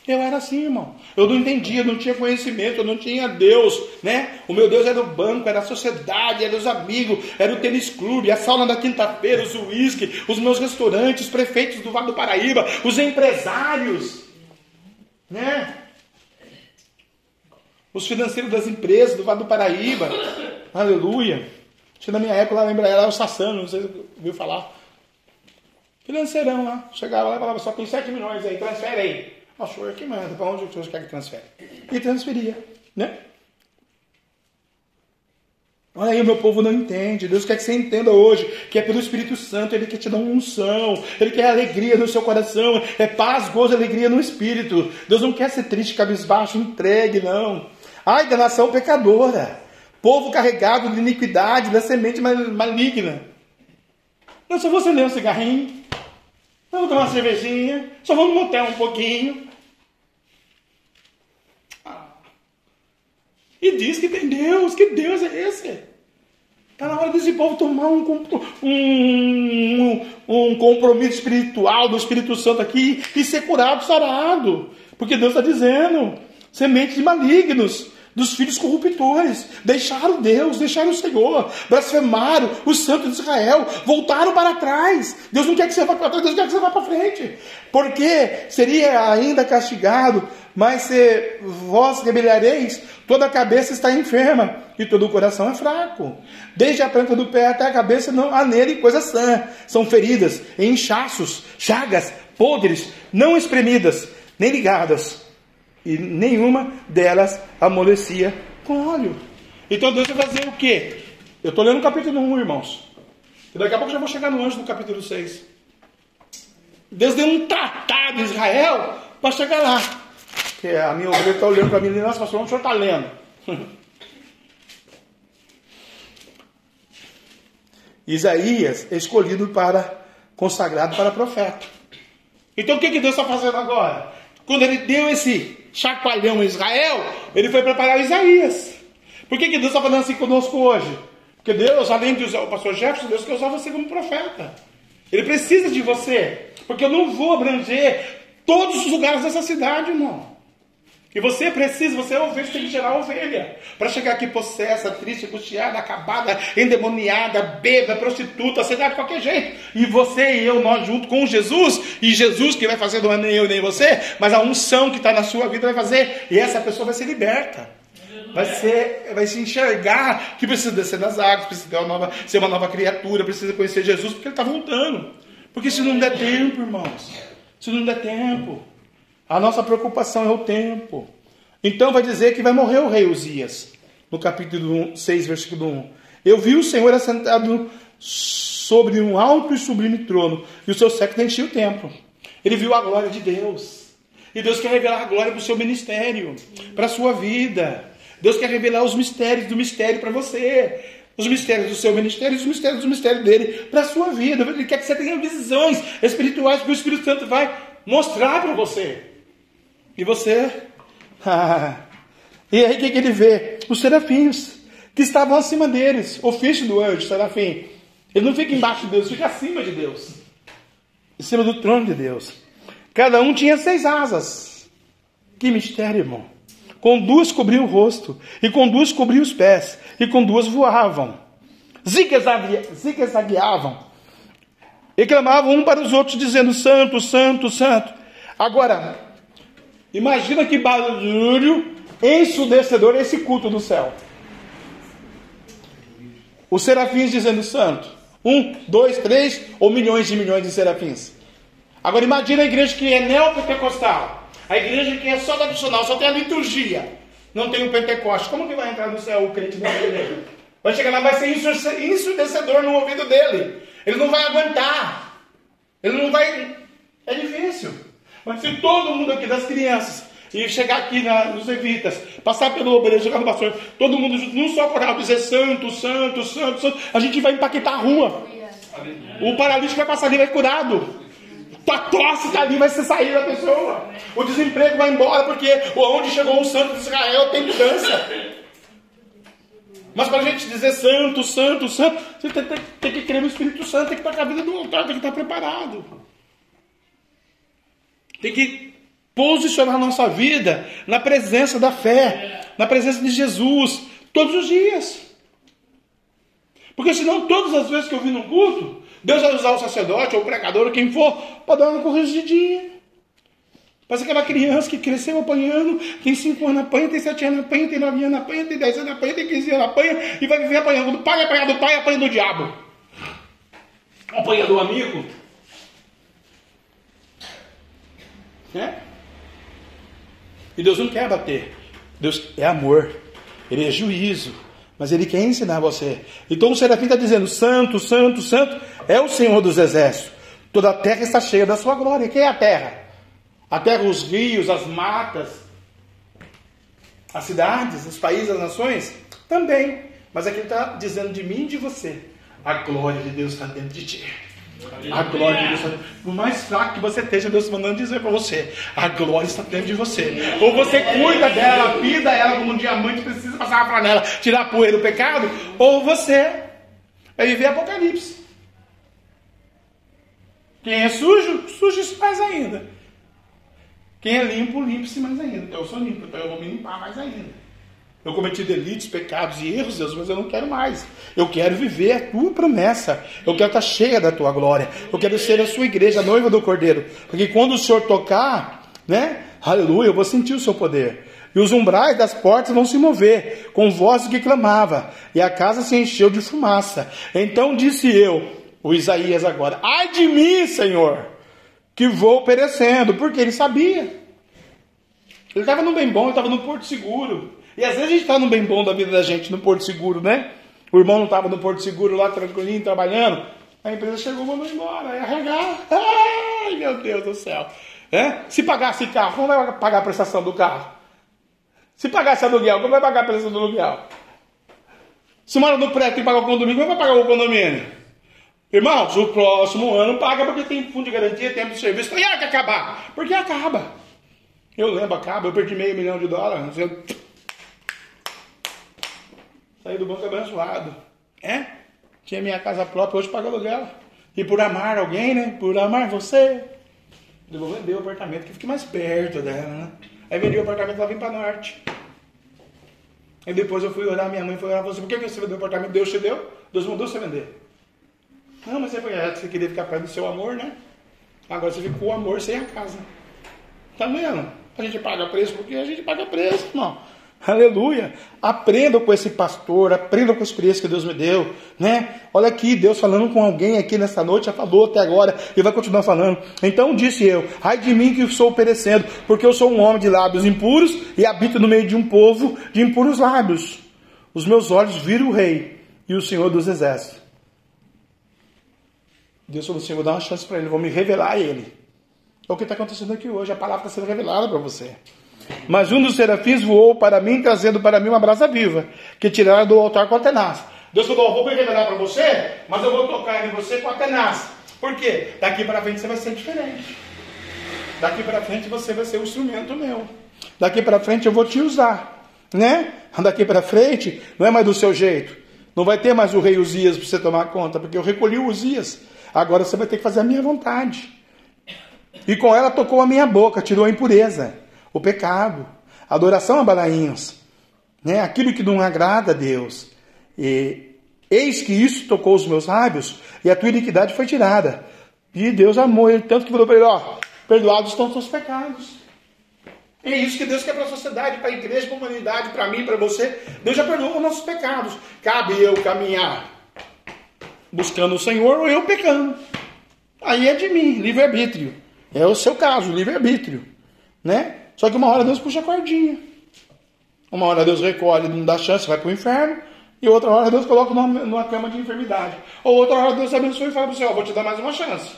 Eu era assim, irmão. Eu não entendia, não tinha conhecimento, eu não tinha Deus, né? O meu Deus era o banco, era a sociedade, era os amigos, era o tênis clube, a sauna da quinta-feira, os uísque, os meus restaurantes, os prefeitos do Vale do Paraíba, os empresários, né? Os financeiros das empresas do Vale do Paraíba. Aleluia. Que na minha época lá, lembra, era o Sassano, não sei se ouviu falar. Financeirão lá. Chegava lá e falava, só tem 7 milhões aí, transfere aí. O senhor é que manda, para onde o quer que transfere? E transferia, né? Olha aí, o meu povo não entende. Deus quer que você entenda hoje que é pelo Espírito Santo, Ele quer te dar uma unção, Ele quer alegria no seu coração, é paz, gozo, alegria no Espírito. Deus não quer ser triste, cabisbaixo, entregue, não. Ai da nação pecadora, povo carregado de iniquidade, da semente maligna. Não, só vou acender um cigarrinho, vamos tomar uma cervejinha, só vamos motel um pouquinho. E diz que tem Deus, que Deus é esse? Está na hora desse povo tomar um, um, um, compromisso espiritual do Espírito Santo aqui e ser curado, sarado. Porque Deus está dizendo: sementes malignos dos filhos corruptores, deixaram Deus, deixaram o Senhor, blasfemaram o santo de Israel, voltaram para trás. Deus não quer que você vá para trás, Deus quer que você vá para frente. Porque seria ainda castigado, mas se vós rebelareis, toda a cabeça está enferma e todo o coração é fraco. Desde a planta do pé até a cabeça não há nele coisa sã. São feridas, inchaços, chagas, podres, não espremidas, nem ligadas e nenhuma delas amolecia com óleo. Então Deus vai fazer o quê? Eu estou lendo o capítulo 1, irmãos. E daqui a pouco já vou chegar no anjo do capítulo 6. Deus deu um tratado em Israel para chegar lá. Que a minha ovelha está olhando para mim e nossa, pastor, o senhor está lendo? Isaías é escolhido para, consagrado para profeta. Então o que, que Deus está fazendo agora? Quando ele deu esse chacoalhão em Israel, ele foi preparar Isaías. Por que, que Deus está falando assim conosco hoje? Porque Deus, além de usar o pastor Jefferson, Deus quer usar você como profeta. Ele precisa de você. Porque eu não vou abranger todos os lugares dessa cidade, irmão. E você precisa, você é ovelha, tem que gerar ovelha. Para chegar aqui possessa, triste, angustiada, acabada, endemoniada, bêbada, prostituta, sei lá, de qualquer jeito. E você e eu, nós junto com Jesus, e Jesus que vai fazer, não é nem eu nem você, mas a unção que está na sua vida vai fazer, e essa pessoa vai ser liberta. Vai, ser, vai se enxergar que precisa descer das águas, precisa uma nova, ser uma nova criatura, precisa conhecer Jesus, porque ele está voltando. Porque se não der tempo, irmãos, se não der tempo, a nossa preocupação é o tempo. Então vai dizer que vai morrer o rei Uzias, no capítulo 6, versículo 1. Eu vi o Senhor assentado sobre um alto e sublime trono, e o seu século enchia o templo. Ele viu a glória de Deus. E Deus quer revelar a glória para o seu ministério, para a sua vida. Deus quer revelar os mistérios do mistério para você. Os mistérios do seu ministério os mistérios do mistério dele para a sua vida. Ele quer que você tenha visões espirituais que o Espírito Santo vai mostrar para você. E você? e aí o que, que ele vê? Os serafins, que estavam acima deles. O ofício do anjo, serafim. Ele não fica embaixo de Deus, fica acima de Deus. Em cima do trono de Deus. Cada um tinha seis asas. Que mistério, irmão. Com duas cobriam o rosto, e com duas cobriam os pés, e com duas voavam. Zigue-zagueavam. E clamavam um para os outros, dizendo: Santo, Santo, Santo. Agora, Imagina que barulho ensudecedor esse culto do céu. Os serafins dizendo santo. Um, dois, três ou milhões de milhões de serafins. Agora imagina a igreja que é neopentecostal. A igreja que é só tradicional, só tem a liturgia. Não tem o Pentecoste. Como que vai entrar no céu o crente da igreja? Vai chegar lá, vai ser ensurdecedor no ouvido dele. Ele não vai aguentar. Ele não vai. É difícil. Mas se todo mundo aqui, das crianças, e chegar aqui na, nos evitas, passar pelo obreiro, chegar no pastor, todo mundo junto, num só coral, dizer santo, santo, santo, santo, a gente vai empaquetar a rua. O paralítico vai passar ali, vai curado. Tua tosse está ali, vai ser sair da pessoa. O desemprego vai embora, porque onde chegou o santo de Israel tem mudança. Mas para a gente dizer santo, santo, santo, você tem, tem, tem, que crer no Espírito Santo, tem que estar com a vida do altar, tem que estar preparado. Tem que posicionar nossa vida na presença da fé, na presença de Jesus, todos os dias. Porque senão, todas as vezes que eu vim no culto, Deus vai usar o sacerdote ou o pregador ou quem for para dar uma corrigidinha. Parece aquela criança que cresceu apanhando, tem 5 anos apanha, tem 7 anos apanha, tem 9 anos apanha, tem 10 anos apanha, tem 15 anos apanha e vai viver apanhando do pai, apanha do pai, apanha do diabo. Apanha do amigo. É? E Deus não quer bater. Deus é amor. Ele é juízo. Mas ele quer ensinar você. Então o serafim está dizendo: Santo, Santo, Santo é o Senhor dos exércitos. Toda a terra está cheia da sua glória. Quem é a terra? A terra, os rios, as matas, as cidades, os países, as nações? Também. Mas aqui ele está dizendo de mim e de você. A glória de Deus está dentro de ti. A glória de Deus. Por mais fraco que você esteja, Deus mandando dizer para você: a glória está dentro de você. Ou você cuida dela, vida ela como um diamante, precisa passar uma flanela, tirar a poeira do pecado, ou você vai viver Apocalipse. Quem é sujo, suje-se mais ainda. Quem é limpo, limpe-se mais ainda. Então eu sou limpo, então eu vou me limpar mais ainda. Eu cometi delitos, pecados e erros, Deus, mas eu não quero mais. Eu quero viver a tua promessa. Eu quero estar cheia da tua glória. Eu quero ser a sua igreja, a noiva do Cordeiro. Porque quando o Senhor tocar, né? Aleluia, eu vou sentir o seu poder. E os umbrais das portas vão se mover, com voz que clamava, e a casa se encheu de fumaça. Então disse eu: o Isaías agora: Ai de mim, Senhor, que vou perecendo, porque ele sabia. Ele estava no bem bom, ele estava no porto seguro. E às vezes a gente está no bem bom da vida da gente, no porto seguro, né? O irmão não estava no porto seguro lá, tranquilinho, trabalhando. A empresa chegou, mandou embora, ia arregar. Ai, meu Deus do céu. É? Se pagasse carro, como vai pagar a prestação do carro? Se pagasse aluguel, como vai pagar a prestação do aluguel? Se mora no prédio e paga o condomínio, como vai pagar o condomínio? Irmãos, o próximo ano paga porque tem fundo de garantia, tempo de serviço. E hora que acabar? Porque acaba. Eu lembro, acaba, eu perdi meio milhão de dólares. Eu... Saí do banco abençoado. É? Tinha minha casa própria, hoje paga aluguel. E por amar alguém, né? Por amar você. Eu vou vender o apartamento que fique mais perto dela, né? Aí vendi o apartamento lá vim para norte. E depois eu fui orar, minha mãe foi orar, falou assim, por que você vendeu o apartamento? Deus te deu? Deus mandou você vender. Não, mas você queria ficar perto do seu amor, né? Agora você ficou o amor sem a casa. Tá vendo? A gente paga preço porque a gente paga preço, irmão. Aleluia. Aprenda com esse pastor, aprenda com a experiência que Deus me deu, né? Olha aqui, Deus falando com alguém aqui nessa noite, já falou até agora e vai continuar falando. Então disse eu: Ai de mim que sou perecendo, porque eu sou um homem de lábios impuros e habito no meio de um povo de impuros lábios. Os meus olhos viram o rei e o Senhor dos exércitos. Deus falou assim: vou dar uma chance para ele, vou me revelar a ele. É o que está acontecendo aqui hoje, a palavra está sendo revelada para você. Mas um dos serafins voou para mim, trazendo para mim uma brasa viva, que tirara do altar com a tenaz. Deus falou: vou revelar para você, mas eu vou tocar em você com a tenaz. Por quê? Daqui para frente você vai ser diferente. Daqui para frente você vai ser um instrumento meu. Daqui para frente eu vou te usar. Né? Daqui para frente não é mais do seu jeito. Não vai ter mais o rei Uzias para você tomar conta, porque eu recolhi o Uzias. Agora você vai ter que fazer a minha vontade. E com ela tocou a minha boca, tirou a impureza, o pecado, a adoração a balainhos, né? aquilo que não agrada a Deus. E eis que isso tocou os meus lábios, e a tua iniquidade foi tirada. E Deus amou ele, tanto que falou para ele: ó, perdoados estão os teus pecados. É isso que Deus quer para a sociedade, para a igreja, para a humanidade, para mim, para você. Deus já perdoou os nossos pecados. Cabe eu caminhar buscando o Senhor ou eu pecando. Aí é de mim, livre-arbítrio. É o seu caso, livre-arbítrio. Né? Só que uma hora Deus puxa a cordinha. Uma hora Deus recolhe, não dá chance, vai para o inferno. E outra hora Deus coloca numa, cama de enfermidade. Ou outra hora Deus abençoa e fala para você, vou te dar mais uma chance.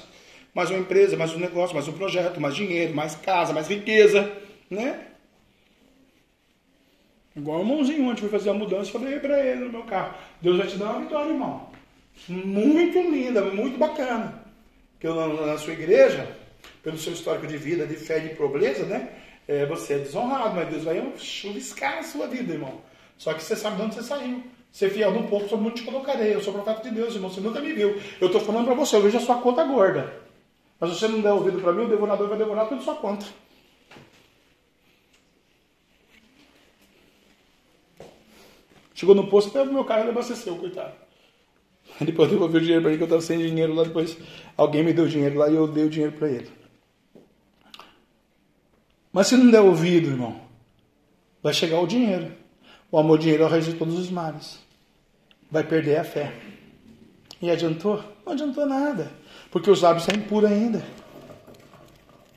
Mais uma empresa, mais um negócio, mais um projeto, mais dinheiro, mais casa, mais riqueza. Né? Igual o irmãozinho ontem foi fazer a mudança, falei para ele no meu carro. Deus vai te dar uma vitória, irmão. Muito linda, muito bacana. Que na sua igreja, pelo seu histórico de vida, de fé e de pobreza, né? É, você é desonrado, mas Deus vai chuviscar a sua vida, irmão. Só que você sabe de onde você saiu. Ser fiel no pouco, sobre muito te colocarei. Eu sou profeta de Deus, irmão. Você nunca me viu. Eu estou falando para você, eu vejo a sua conta gorda. Mas se você não der ouvido para mim, o devorador vai devorar tudo sua conta. Chegou no posto, o meu carro ele abasteceu, coitado. Depois eu devolvi o dinheiro para ele, que eu estava sem dinheiro lá. Depois alguém me deu dinheiro lá e eu dei o dinheiro para ele. Mas se não der ouvido, irmão, vai chegar o dinheiro. O amor dinheiro é o raiz de todos os males. Vai perder a fé. E adiantou? Não adiantou nada. Porque os lábios saem puros ainda.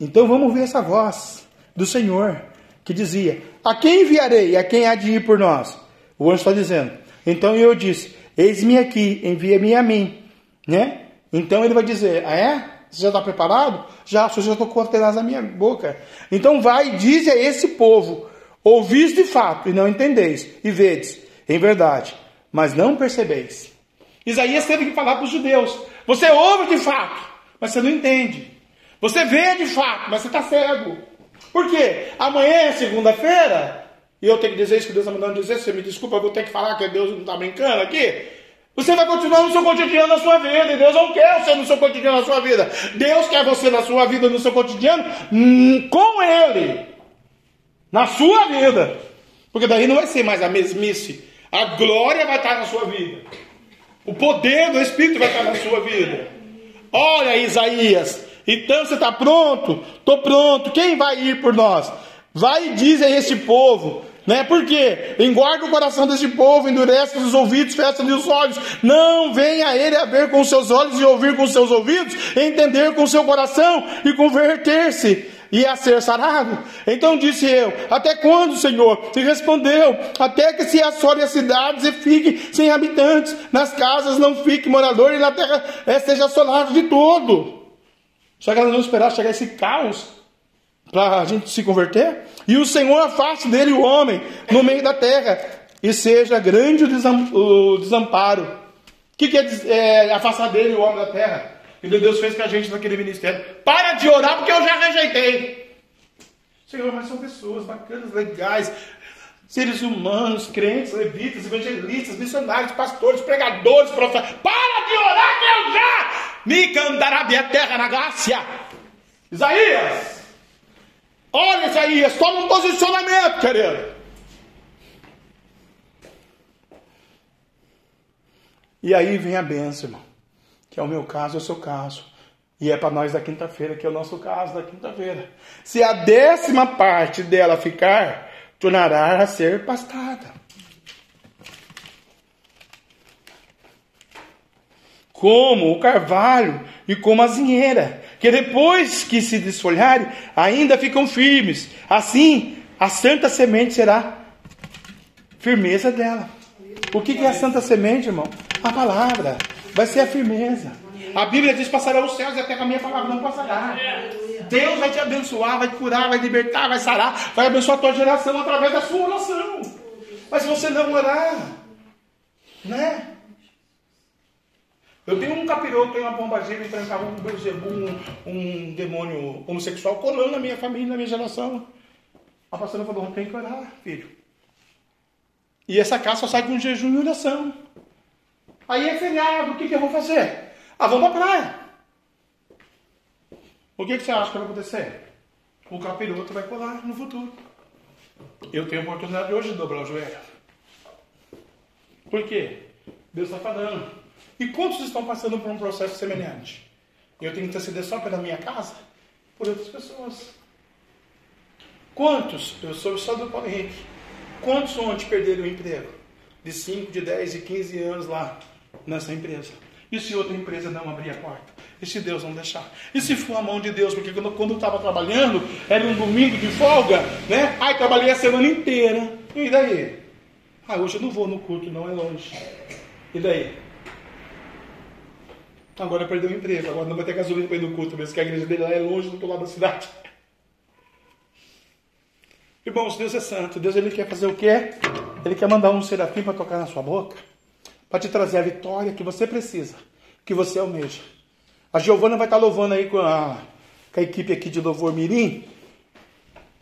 Então vamos ver essa voz do Senhor que dizia: A quem enviarei? A quem há de ir por nós? O anjo está dizendo. Então eu disse: Eis-me aqui, envia-me a mim. Né? Então ele vai dizer: Ah, é? Você já está preparado? Já, só já estou com as na minha boca. Então vai e diz a esse povo: Ouvis de fato e não entendeis, e vedes, em verdade, mas não percebeis. Isaías teve que falar para os judeus: Você ouve de fato, mas você não entende. Você vê de fato, mas você está cego. Por quê? Amanhã é segunda-feira, e eu tenho que dizer isso que Deus está mandando dizer, você me desculpa, eu vou ter que falar que Deus não está brincando aqui. Você vai continuar no seu cotidiano na sua vida, e Deus não quer você no seu cotidiano na sua vida. Deus quer você na sua vida, no seu cotidiano, hum, com Ele, na sua vida. Porque daí não vai ser mais a mesmice. A glória vai estar na sua vida. O poder do Espírito vai estar na sua vida. Olha, Isaías, então você está pronto? Estou pronto. Quem vai ir por nós? Vai e diz a este povo, né? Por quê? Engorda o coração deste povo, endurece os ouvidos, fecha-lhe os olhos. Não venha ele a ver com seus olhos e ouvir com seus ouvidos, entender com seu coração e converter-se e a ser sarado. Então disse eu: Até quando, Senhor? E respondeu: Até que se assole as cidades e fiquem sem habitantes, nas casas não fique morador e na terra esteja assolado de todo. Só que elas não esperaram chegar esse caos para a gente se converter. E o Senhor afaste dele o homem no meio da terra, e seja grande o desamparo. O que, que é, é afastar dele o homem da terra? Que Deus fez com a gente naquele ministério. Para de orar porque eu já rejeitei. Senhor, mas são pessoas bacanas, legais, seres humanos, crentes, levitas, evangelistas, missionários, pastores, pregadores, profetas. Para de orar que eu já me cantará minha terra na graça. Isaías, Olha, Isaías, toma um posicionamento, querido. E aí vem a benção, irmão. Que é o meu caso, é o seu caso. E é para nós da quinta-feira, que é o nosso caso da quinta-feira. Se a décima parte dela ficar, tornará a ser pastada. Como o carvalho e como a zinheira que depois que se desfolharem, ainda ficam firmes. Assim, a santa semente será firmeza dela. O que é a santa semente, irmão? A palavra. Vai ser a firmeza. A Bíblia diz: passará os céus e até com a minha palavra não passará. Deus vai te abençoar, vai te curar, vai libertar, vai sarar, vai abençoar a tua geração através da sua oração. Mas se você não orar, né? Eu tenho um capiroto, tenho uma bomba gira, enfrentava um Beuzebu, um, um demônio homossexual colando na minha família, na minha geração. A pastora falou, tem que orar, filho. E essa casa só sai com jejum e oração. Aí é feriado, o que, que eu vou fazer? Ah, vamos pra praia. O que, que você acha que vai acontecer? O capiroto vai colar no futuro. Eu tenho a oportunidade hoje de dobrar o joelho. Por quê? Deus está falando. E quantos estão passando por um processo semelhante? Eu tenho que interceder só pela minha casa? Por outras pessoas. Quantos? Eu sou só do Paulo Henrique. Quantos ontem perderam o emprego? De 5, de 10 e 15 anos lá nessa empresa. E se outra empresa não abrir a porta? E se Deus não deixar? E se for a mão de Deus? Porque quando eu estava trabalhando, era um domingo de folga, né? Aí trabalhei a semana inteira. E daí? Ah, hoje eu não vou no culto, não é longe. E daí? Agora perdeu o emprego, agora não vai ter gasolina para ir no culto, mesmo que a igreja dele lá é longe do outro lado da cidade. Irmãos, Deus é santo. Deus ele quer fazer o quê? Ele quer mandar um serafim para tocar na sua boca, para te trazer a vitória que você precisa, que você almeja. A Giovana vai estar louvando aí com a, com a equipe aqui de louvor Mirim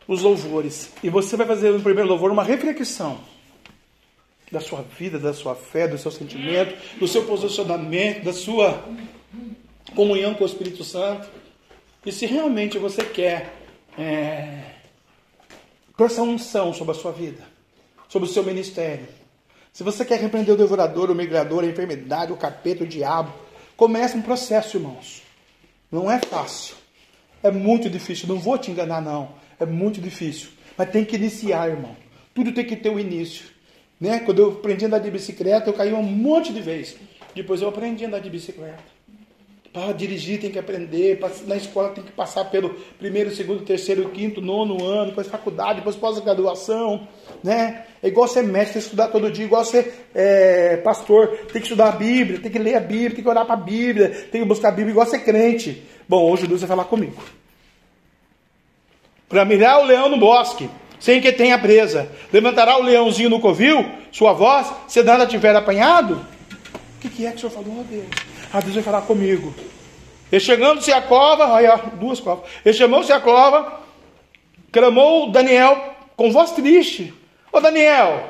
os louvores. E você vai fazer no primeiro louvor uma reflexão da sua vida, da sua fé, do seu sentimento, do seu posicionamento, da sua comunhão com o Espírito Santo. E se realmente você quer é, essa unção sobre a sua vida, sobre o seu ministério. Se você quer repreender o devorador, o migrador, a enfermidade, o capeta, o diabo, comece um processo, irmãos. Não é fácil. É muito difícil. Não vou te enganar, não. É muito difícil. Mas tem que iniciar, irmão. Tudo tem que ter o um início. Né? Quando eu aprendi a andar de bicicleta, eu caí um monte de vezes. Depois eu aprendi a andar de bicicleta. Para dirigir tem que aprender, na escola tem que passar pelo primeiro, segundo, terceiro, quinto, nono ano, depois faculdade, depois pós-graduação, né? É igual ser mestre, tem que estudar todo dia, igual ser é, pastor, tem que estudar a Bíblia, tem que ler a Bíblia, tem que orar para a Bíblia, tem que buscar a Bíblia, igual ser crente. Bom, hoje Deus vai falar comigo. Para mirar o leão no bosque, sem que tenha presa, levantará o leãozinho no covil, sua voz, se nada tiver apanhado? O que, que é que o Senhor falou, oh, Deus? Ah, Deus vai falar comigo. E chegando-se a cova, olha, duas covas. E chamou-se a cova, clamou Daniel com voz triste. Ô Daniel,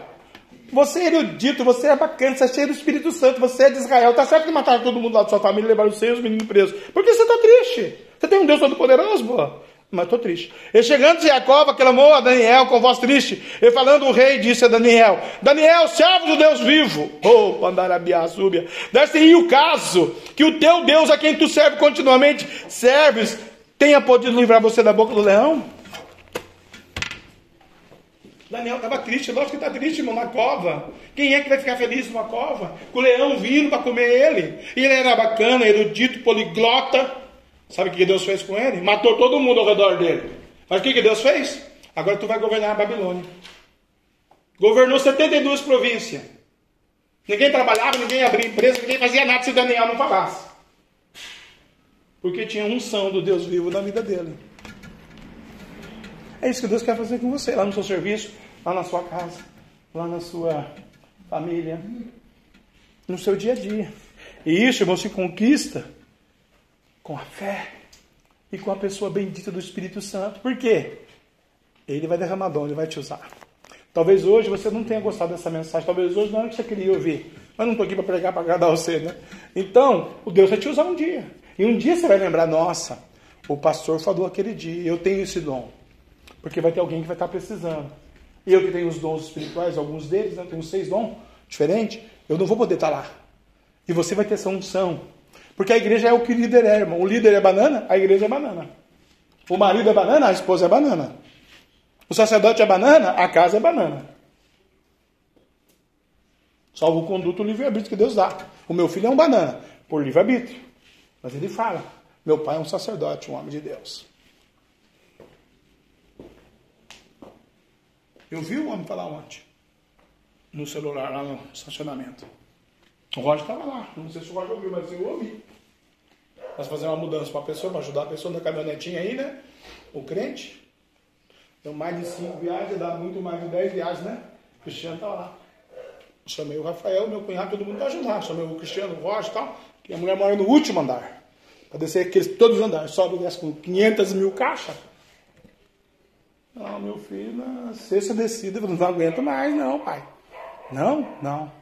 você é erudito, você é bacana, você é cheio do Espírito Santo, você é de Israel. Tá certo que mataram todo mundo lá da sua família levaram os seus meninos presos. Por que você está triste? Você tem um Deus todo-poderoso, pô? Mas estou triste. E chegando Jacó, clamou a Daniel com voz triste. E falando o rei, disse a Daniel: Daniel, servo do Deus vivo. Oh, Pandarabia, súbia. Desse o caso que o teu Deus, a quem tu serves continuamente, serves, tenha podido livrar você da boca do leão? Daniel estava triste, lógico que está triste, irmão, na cova. Quem é que vai ficar feliz numa cova? Com o leão vindo para comer ele. E ele era bacana, erudito, poliglota. Sabe o que Deus fez com ele? Matou todo mundo ao redor dele. Mas o que Deus fez? Agora tu vai governar a Babilônia. Governou 72 províncias. Ninguém trabalhava, ninguém abria empresa, ninguém fazia nada se Daniel não falasse. Porque tinha unção do Deus vivo na vida dele. É isso que Deus quer fazer com você, lá no seu serviço, lá na sua casa, lá na sua família, no seu dia a dia. E isso, irmão, se conquista com a fé e com a pessoa bendita do Espírito Santo. Por quê? Ele vai derramar dom, ele vai te usar. Talvez hoje você não tenha gostado dessa mensagem, talvez hoje não era o que você queria ouvir. Mas não estou aqui para pregar para agradar você, né? Então, o Deus vai te usar um dia. E um dia você vai lembrar, nossa, o pastor falou aquele dia, eu tenho esse dom. Porque vai ter alguém que vai estar precisando. E eu que tenho os dons espirituais, alguns deles, né? tenho seis dons diferentes, eu não vou poder estar lá. E você vai ter essa unção. Porque a igreja é o que o líder é, irmão. O líder é banana, a igreja é banana. O marido é banana, a esposa é banana. O sacerdote é banana, a casa é banana. Salvo o conduto o livre-arbítrio que Deus dá. O meu filho é um banana, por livre-arbítrio. Mas ele fala: meu pai é um sacerdote, um homem de Deus. Eu vi o homem falar ontem, no celular, lá no estacionamento. O Roger estava lá. Não sei se o Roger ouviu, mas eu ouvi. Nós fazemos uma mudança para a pessoa, para ajudar a pessoa na caminhonetinha aí, né? O crente. Então, mais de cinco viagens, dá muito mais de dez viagens, né? O Cristiano tá lá. Chamei o Rafael, meu cunhado, todo mundo para ajudar. Chamei o Cristiano, o Roger e tal. Que a mulher mora no último andar. Para descer aqueles, todos os andares. Sobe e desce com 500 mil caixas. Não, meu filho, na sexta descida, não aguento mais, não, pai. Não, não.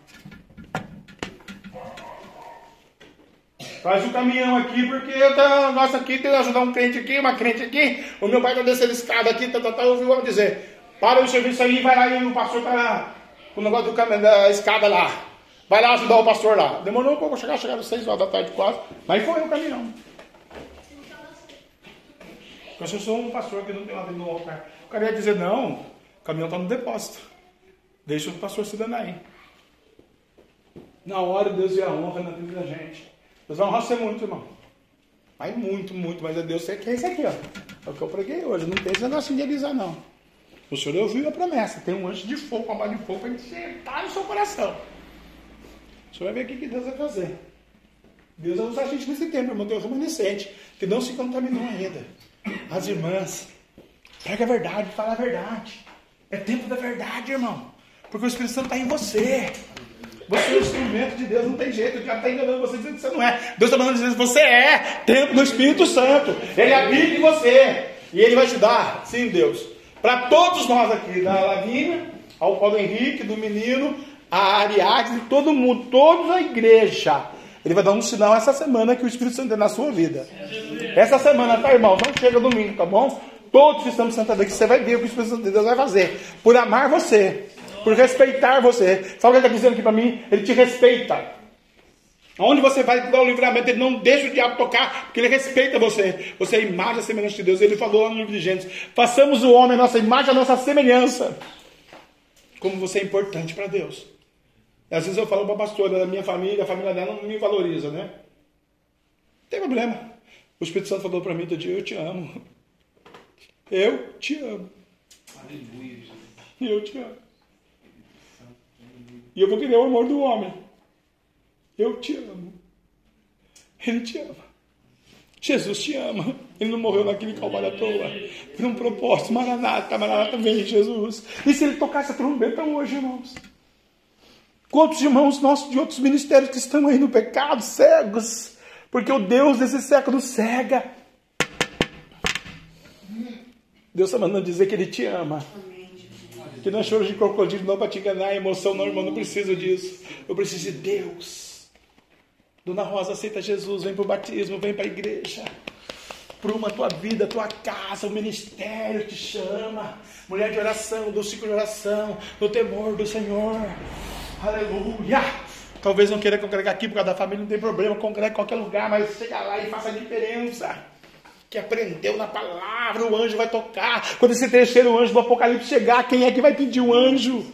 Faz o caminhão aqui, porque tá, nossa aqui tem que ajudar um crente aqui, uma crente aqui. O meu pai tá descendo escada aqui, tá, tá, tá, eu ouvi o homem dizer: para o serviço aí, vai lá e o pastor tá com o negócio do caminhão, da escada lá. Vai lá ajudar o pastor lá. Demorou um pouco chegar, chegaram 6 horas da tarde quase, mas foi o caminhão. Eu sou um pastor que não tem nada no altar. O cara ia dizer: não, o caminhão está no depósito. Deixa o pastor se danar aí. Na hora Deus e a honra na vida da gente. Deus vai honrar você muito, irmão. Vai muito, muito, mas é Deus que é esse aqui, ó. É o que eu preguei hoje. Não tem esse negócio de idealizar, não. O Senhor ouviu a promessa. Tem um anjo de fogo, uma bala de fogo para enxertar no seu coração. O Senhor vai ver o que Deus vai fazer. Deus vai usar a gente nesse tempo, irmão. Um remanescente que não se contaminou ainda. As irmãs, prega a verdade, fala a verdade. É tempo da verdade, irmão. Porque o Espírito Santo está em você. Você é o instrumento de Deus, não tem jeito. O diabo está enganando você dizendo que você não é. Deus está mandando dizer que você é. Tempo do Espírito Santo. Ele habita em você. E ele vai te dar, sim, Deus. Para todos nós aqui, da Lavínia, ao Paulo Henrique, do menino, a Ariadne, todo mundo, toda a igreja. Ele vai dar um sinal essa semana que o Espírito Santo é na sua vida. Essa semana, tá, irmão? Não chega domingo, tá bom? Todos estamos sentados aqui, você vai ver o que o Espírito Santo de Deus vai fazer. Por amar você por respeitar você. Sabe o que ele está dizendo aqui para mim? Ele te respeita. Aonde você vai dar o livramento, ele não deixa o diabo tocar, porque ele respeita você. Você é a imagem e semelhança de Deus. Ele falou no livro de Gênesis: façamos o homem a nossa imagem, a nossa semelhança. Como você é importante para Deus. Às vezes eu falo para a pastora da minha família, a família dela não me valoriza, né? Não tem problema. O Espírito Santo falou para mim todo dia: Eu te amo. Eu te amo. Aleluia. Eu te amo. E eu vou querer o amor do homem. Eu te amo. Ele te ama. Jesus te ama. Ele não morreu naquele calvário à toa. Tem um propósito. Maranata, Maranata, vem Jesus. E se ele tocasse a trombeta hoje, irmãos? Quantos irmãos nossos de outros ministérios que estão aí no pecado, cegos? Porque o Deus desse século cega. Deus está mandando dizer que Ele te ama. Que não é choro de crocodilo, não para te enganar, é emoção, não, irmão, não preciso disso. Eu preciso de Deus. Dona Rosa, aceita Jesus, vem para o batismo, vem para a igreja. Pruma a tua vida, a tua casa, o ministério te chama. Mulher de oração, do ciclo de oração, do temor do Senhor. Aleluia. Talvez não queira congregar aqui por causa da família, não tem problema, congregue em qualquer lugar, mas chega lá e faça a diferença que aprendeu na palavra, o anjo vai tocar. Quando esse terceiro anjo do Apocalipse chegar, quem é que vai pedir um anjo?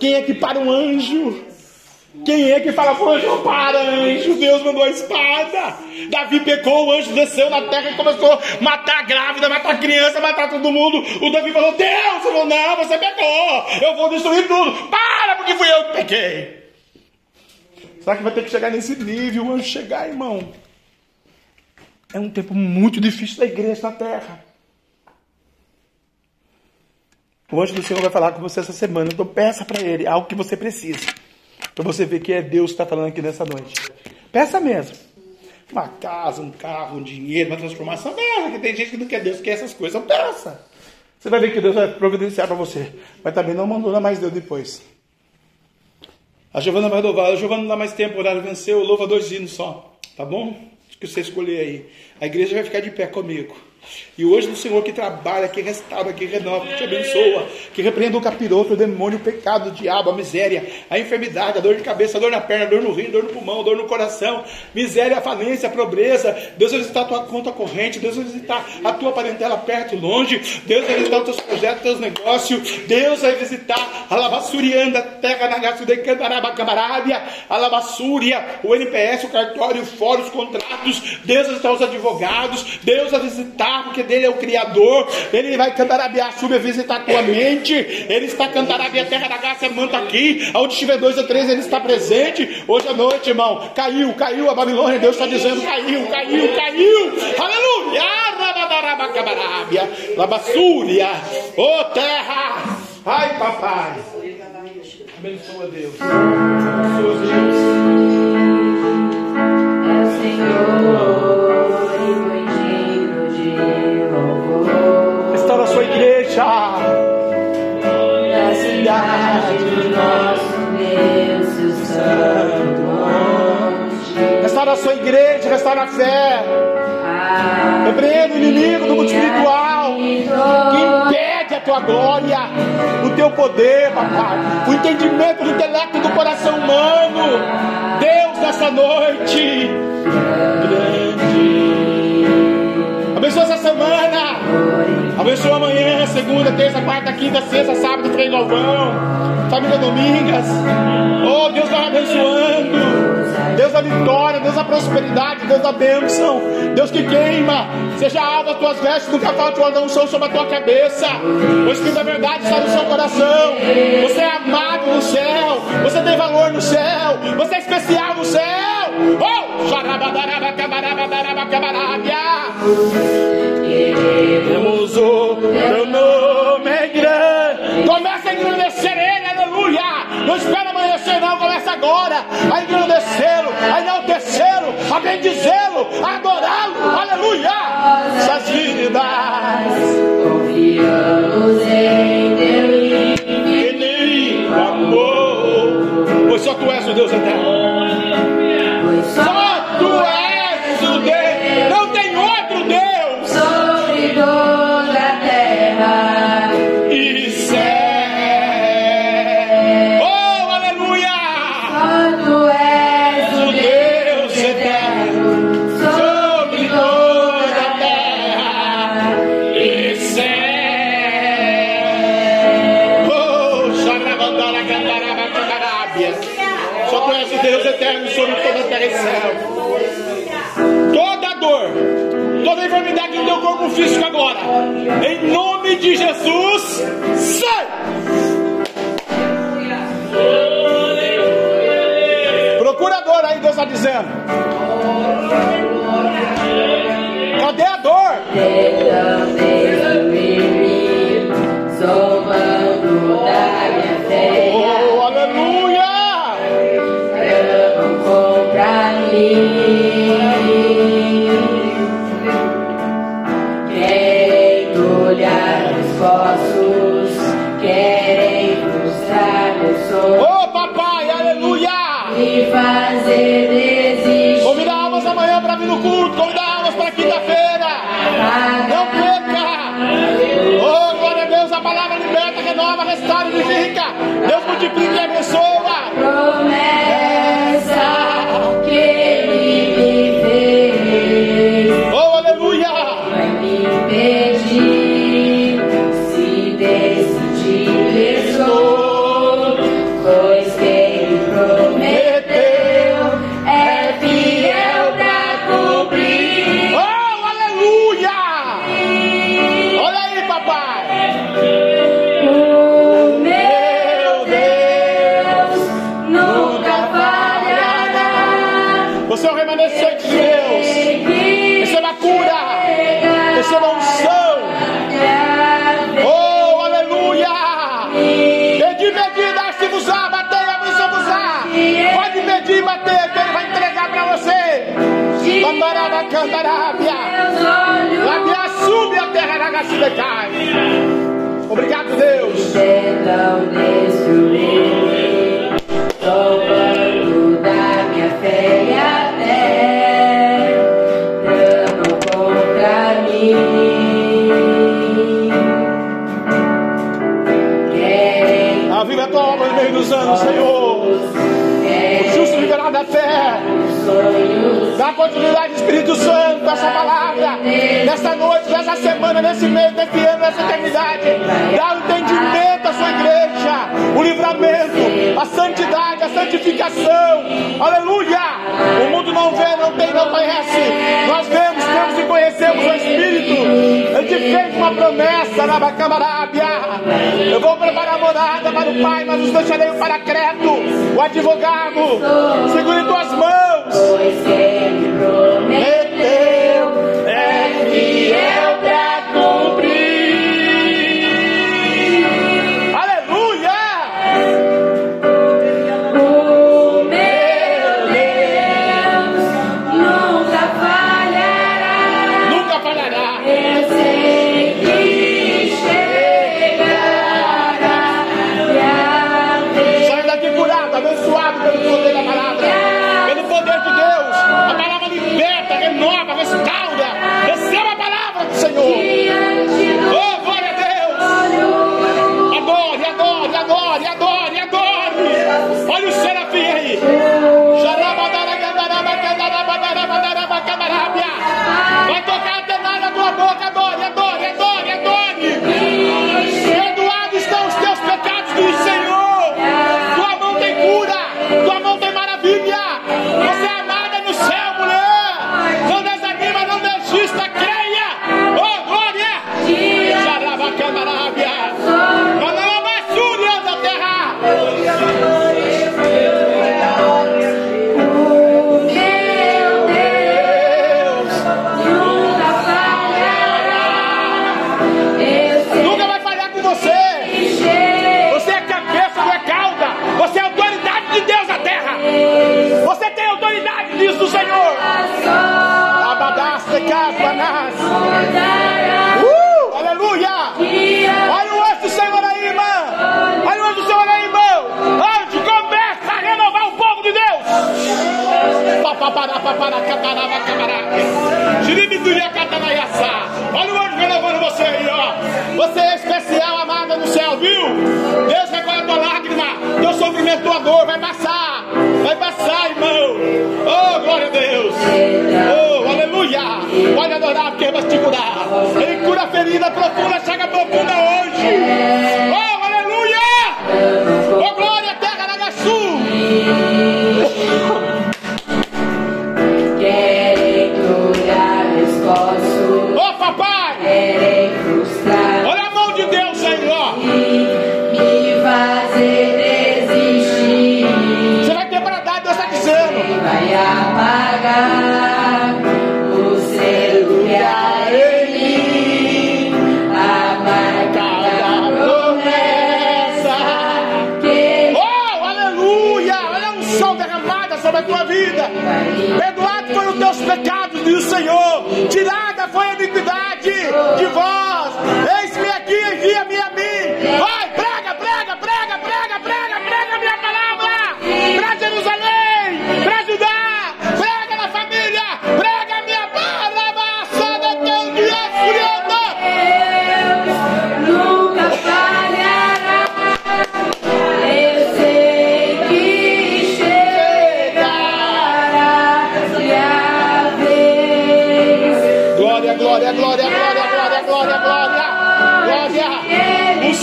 Quem é que para um anjo? Quem é que fala pro anjo, para anjo, Deus mandou a espada. Davi pecou, o anjo desceu na terra e começou a matar a grávida, matar a criança, matar todo mundo. O Davi falou, Deus, falou, não, você pecou, eu vou destruir tudo. Para, porque fui eu que pequei. Será que vai ter que chegar nesse nível, o anjo chegar, irmão? É um tempo muito difícil da igreja na terra. O anjo do Senhor vai falar com você essa semana. Então peça para ele algo que você precisa. Para você ver que é Deus que está falando aqui nessa noite. Peça mesmo. Uma casa, um carro, um dinheiro, uma transformação. Peça, que tem gente que não quer Deus, quer essas coisas. Então peça. Você vai ver que Deus vai providenciar para você. Mas também não mandou mais Deus depois. A Giovana vai louvar. A Giovana não dá mais tempo, o horário venceu. Louva dois hinos só. Tá bom? Que você escolher aí. A igreja vai ficar de pé comigo. E hoje do Senhor que trabalha, que restaura, que renova, que te abençoa, que repreenda o capiroto, o demônio, o pecado, o diabo, a miséria, a enfermidade, a dor de cabeça, a dor na perna, a dor no rim, a dor no pulmão, a dor no coração, miséria, a falência, a pobreza. Deus vai visitar a tua conta corrente, Deus vai visitar a tua parentela perto e longe, Deus vai visitar os teus projetos, os teus negócios, Deus vai visitar a lavassurianda, terra na gasto de Cantaraba, a lavassúria, o NPS, o cartório, o fórum, os contratos, Deus vai visitar os advogados, Deus vai visitar porque dele é o Criador. Ele vai cantar a chuva visitar tua mente. Ele está cantando a terra da graça, manta aqui. Onde estiver dois ou três, ele está presente. Hoje à noite, irmão, caiu, caiu a Babilônia. Deus está dizendo: caiu, caiu, caiu. Aleluia! Labassúria, ô oh, terra. Ai, papai. Abençoa Deus. Abençoa Deus. É o Senhor. Igreja. Na cidade do nosso Deus, santo Restaura a sua igreja, restaura a fé. Repreenda o inimigo do mundo espiritual que impede a tua glória, o teu poder, papai, o entendimento do intelecto do coração humano. Deus, nessa noite, grande. Semana. Abençoa amanhã, segunda, terça, quarta, quinta, sexta, sábado, Frei Galvão. Família Domingas. Oh, Deus vai abençoando. Deus da vitória, Deus da prosperidade, Deus da bênção, Deus que queima, seja alvo as tuas vestes, nunca falte uma unção sobre a tua cabeça. O Espírito da verdade está no seu coração. Você é amado no céu, você tem valor no céu, você é especial no céu. Oh! Temos o teu nome é grande. Começa a engrandecer ele, aleluia. Não espera amanhecer, não, começa agora a engrandecê-lo, a enaltecê-lo, a bendizê-lo, a adorá-lo, aleluia. Essas vidas. Confiamos em Deus. Infinito amor, pois só tu és o Deus eterno. Contra mim. Querem Aviva a tua obra no meio dos anos, Senhor. O justo viverá da fé. Dá continuidade, Espírito Santo, essa palavra, nessa noite, nessa semana, nesse mês, nesse ano, nessa eternidade. Dá o entendimento à sua igreja, o livramento, a santidade, a santificação. Aleluia! O mundo não vê, não tem, não conhece. Nós vemos, temos e conhecemos o Espírito. Ele te fez uma promessa na Bacamarábia. Eu vou preparar a morada para o Pai, mas os deixarei o Paracreto, o advogado. Segure tuas mãos. Pois quem prometeu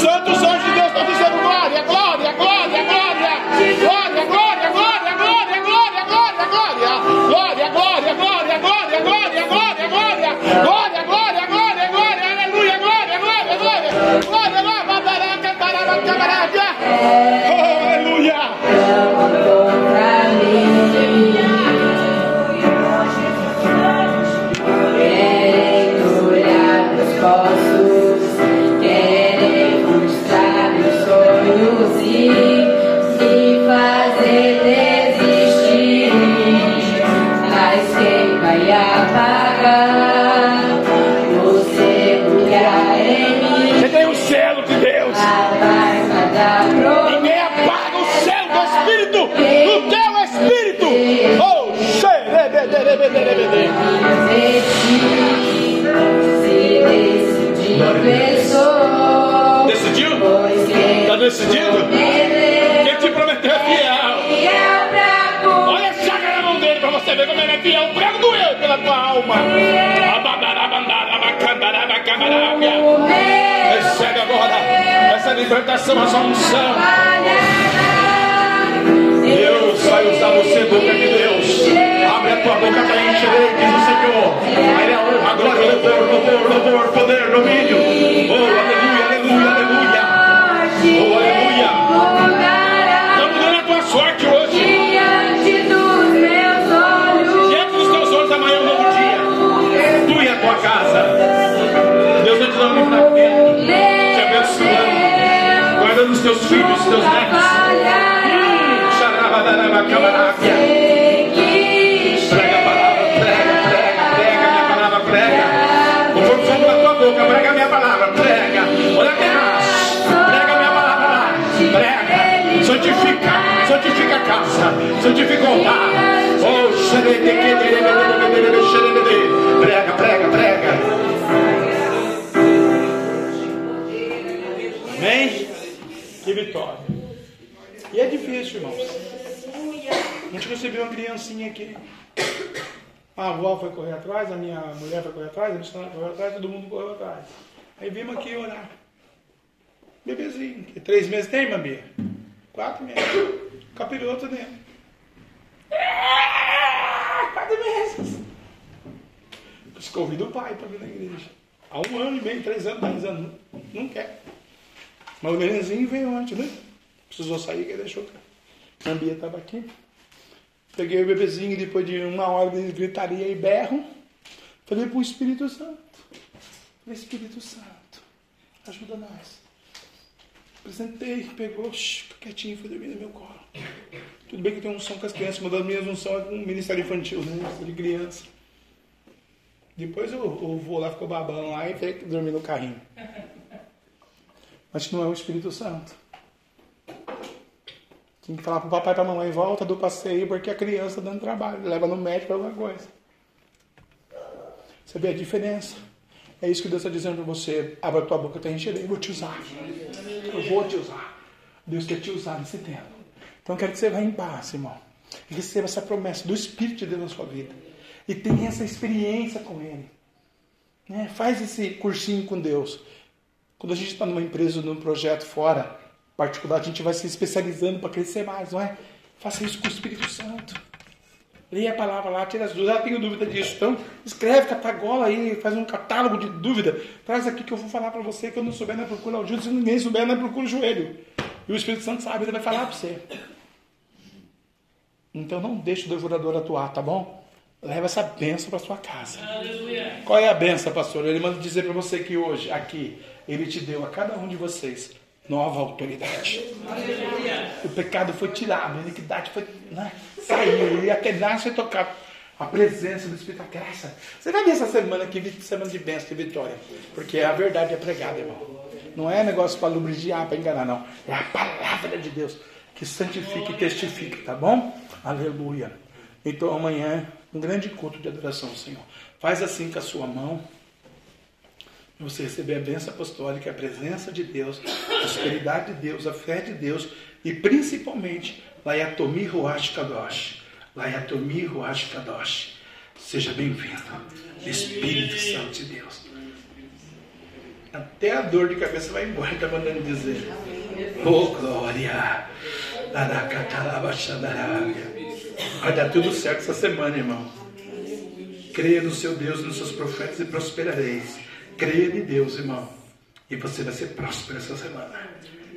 Glória. Tua alma. Recebe agora essa libertação, essa unção. Deus vai usar você, boca de Deus. Abre a tua boca para encher, diz o Senhor. A Ele é a honra, glória, louvor, louvor, louvor, poder, domínio. Oh, aleluia, aleluia, aleluia. Oh, aleluia. Prega a minha palavra lá, prega. Santifica, a casa, santifica o altar. Oh, xeredequederebederebederebe, xerebede. Que vitória. E é difícil, irmãos. A gente recebeu uma criancinha aqui. A avó foi correr atrás, a minha mulher foi correr atrás, a gente correu atrás, todo mundo correu atrás. Aí vimos aqui orar. Bebezinho. Três meses tem, Mambia? Quatro meses. Capiroto dentro. Quatro meses. Por isso que eu convido o pai para vir na igreja. Há um ano e meio, três anos, dez anos. Não quer. Mas o nenenzinho veio antes, né? Precisou sair, que deixou. A Bia estava aqui. Peguei o bebezinho depois de uma hora de gritaria e berro. Falei para o Espírito Santo. Falei, Espírito Santo, ajuda nós. Apresentei, pegou, shh, quietinho, foi dormir no meu colo. Tudo bem que tenho um som com as crianças, uma das minhas unções é com o Ministério Infantil, né? Ministério de criança. Depois eu, eu vou lá, ficou babando lá e tem que no carrinho. Mas não é o Espírito Santo. Tem que falar pro papai e pra mamãe, volta do passeio, porque a criança tá dando trabalho, leva no médico alguma coisa. Você vê a diferença? É isso que Deus está dizendo para você. Abra tua boca, eu encherei, eu vou te usar. Eu vou te usar. Deus quer te usar nesse tempo. Então eu quero que você vá em paz, irmão. E receba essa promessa do Espírito de Deus na sua vida. E tenha essa experiência com Ele. Né? Faz esse cursinho com Deus. Quando a gente está numa empresa, num projeto fora, particular, a gente vai se especializando para crescer mais, não é? Faça isso com o Espírito Santo. Leia a palavra lá, tira as dúvidas. Ah, tenho dúvida disso. Então, escreve, catagola aí, faz um catálogo de dúvida. Traz aqui que eu vou falar para você que eu não souber, não procura o joelho. Se ninguém souber, não procura o joelho. E o Espírito Santo sabe, ele vai falar para você. Então não deixe o devorador atuar, tá bom? Leva essa benção para sua casa. Aleluia. Qual é a benção, pastor? Ele manda dizer para você que hoje, aqui, ele te deu a cada um de vocês nova autoridade. O pecado foi tirado, a iniquidade foi, né, saiu, e a tenaz foi tocada. A presença do Espírito, a graça. Você vai ver essa semana aqui, semana de bênção e vitória. Porque a verdade é pregada, irmão. Não é negócio para lubrigiar, para enganar, não. É a palavra de Deus que santifica e testifica, tá bom? Aleluia. Então amanhã, um grande culto de adoração, Senhor. Faz assim com a sua mão. Você receber a bênção apostólica, a presença de Deus, a prosperidade de Deus, a fé de Deus e principalmente Layatomi Ruach Kadosh. Layatomi Ruach Kadosh. Seja bem-vindo, Espírito Santo de Deus. Até a dor de cabeça vai embora, está mandando dizer. Oh, glória! Vai dar tudo certo essa semana, irmão. Creia no seu Deus, nos seus profetas e prosperareis. Creia em Deus, irmão. E você vai ser próspero essa semana.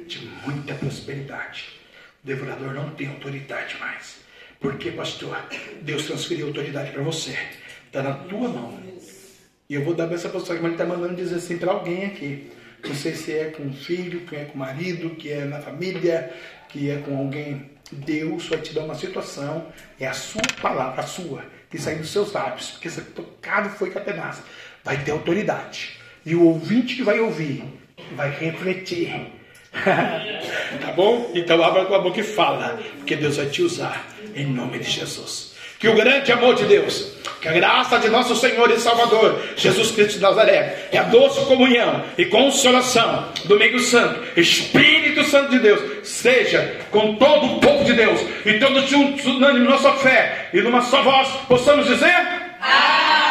De muita prosperidade. O devorador não tem autoridade mais. Porque, pastor, Deus transferiu autoridade para você. Está na tua mão. E eu vou dar essa pessoa que ele está mandando dizer assim para alguém aqui. Não sei se é com o filho, que é com o marido, que é na família, que é com alguém. Deus vai te dar uma situação, é a sua palavra, a sua, que sai dos seus lábios, porque esse tocado foi catenaz. Vai ter autoridade. E o ouvinte que vai ouvir vai refletir. tá bom? Então abra a boca e fala, porque Deus vai te usar em nome de Jesus. Que o grande amor de Deus, que a graça de nosso Senhor e Salvador, Jesus Cristo de Nazaré, e a doce comunhão e consolação, Domingo Santo, Espírito Santo de Deus, seja com todo o povo de Deus, e todos juntos, unânime nossa fé, e numa só voz, possamos dizer: Amém.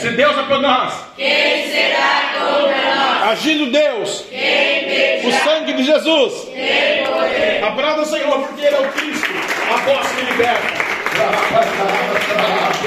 Se Deus é por nós, quem será contra nós? Agindo Deus, quem o sangue de Jesus, quem poder? Abrada o Senhor, porque Ele é o Cristo, a voz que liberta.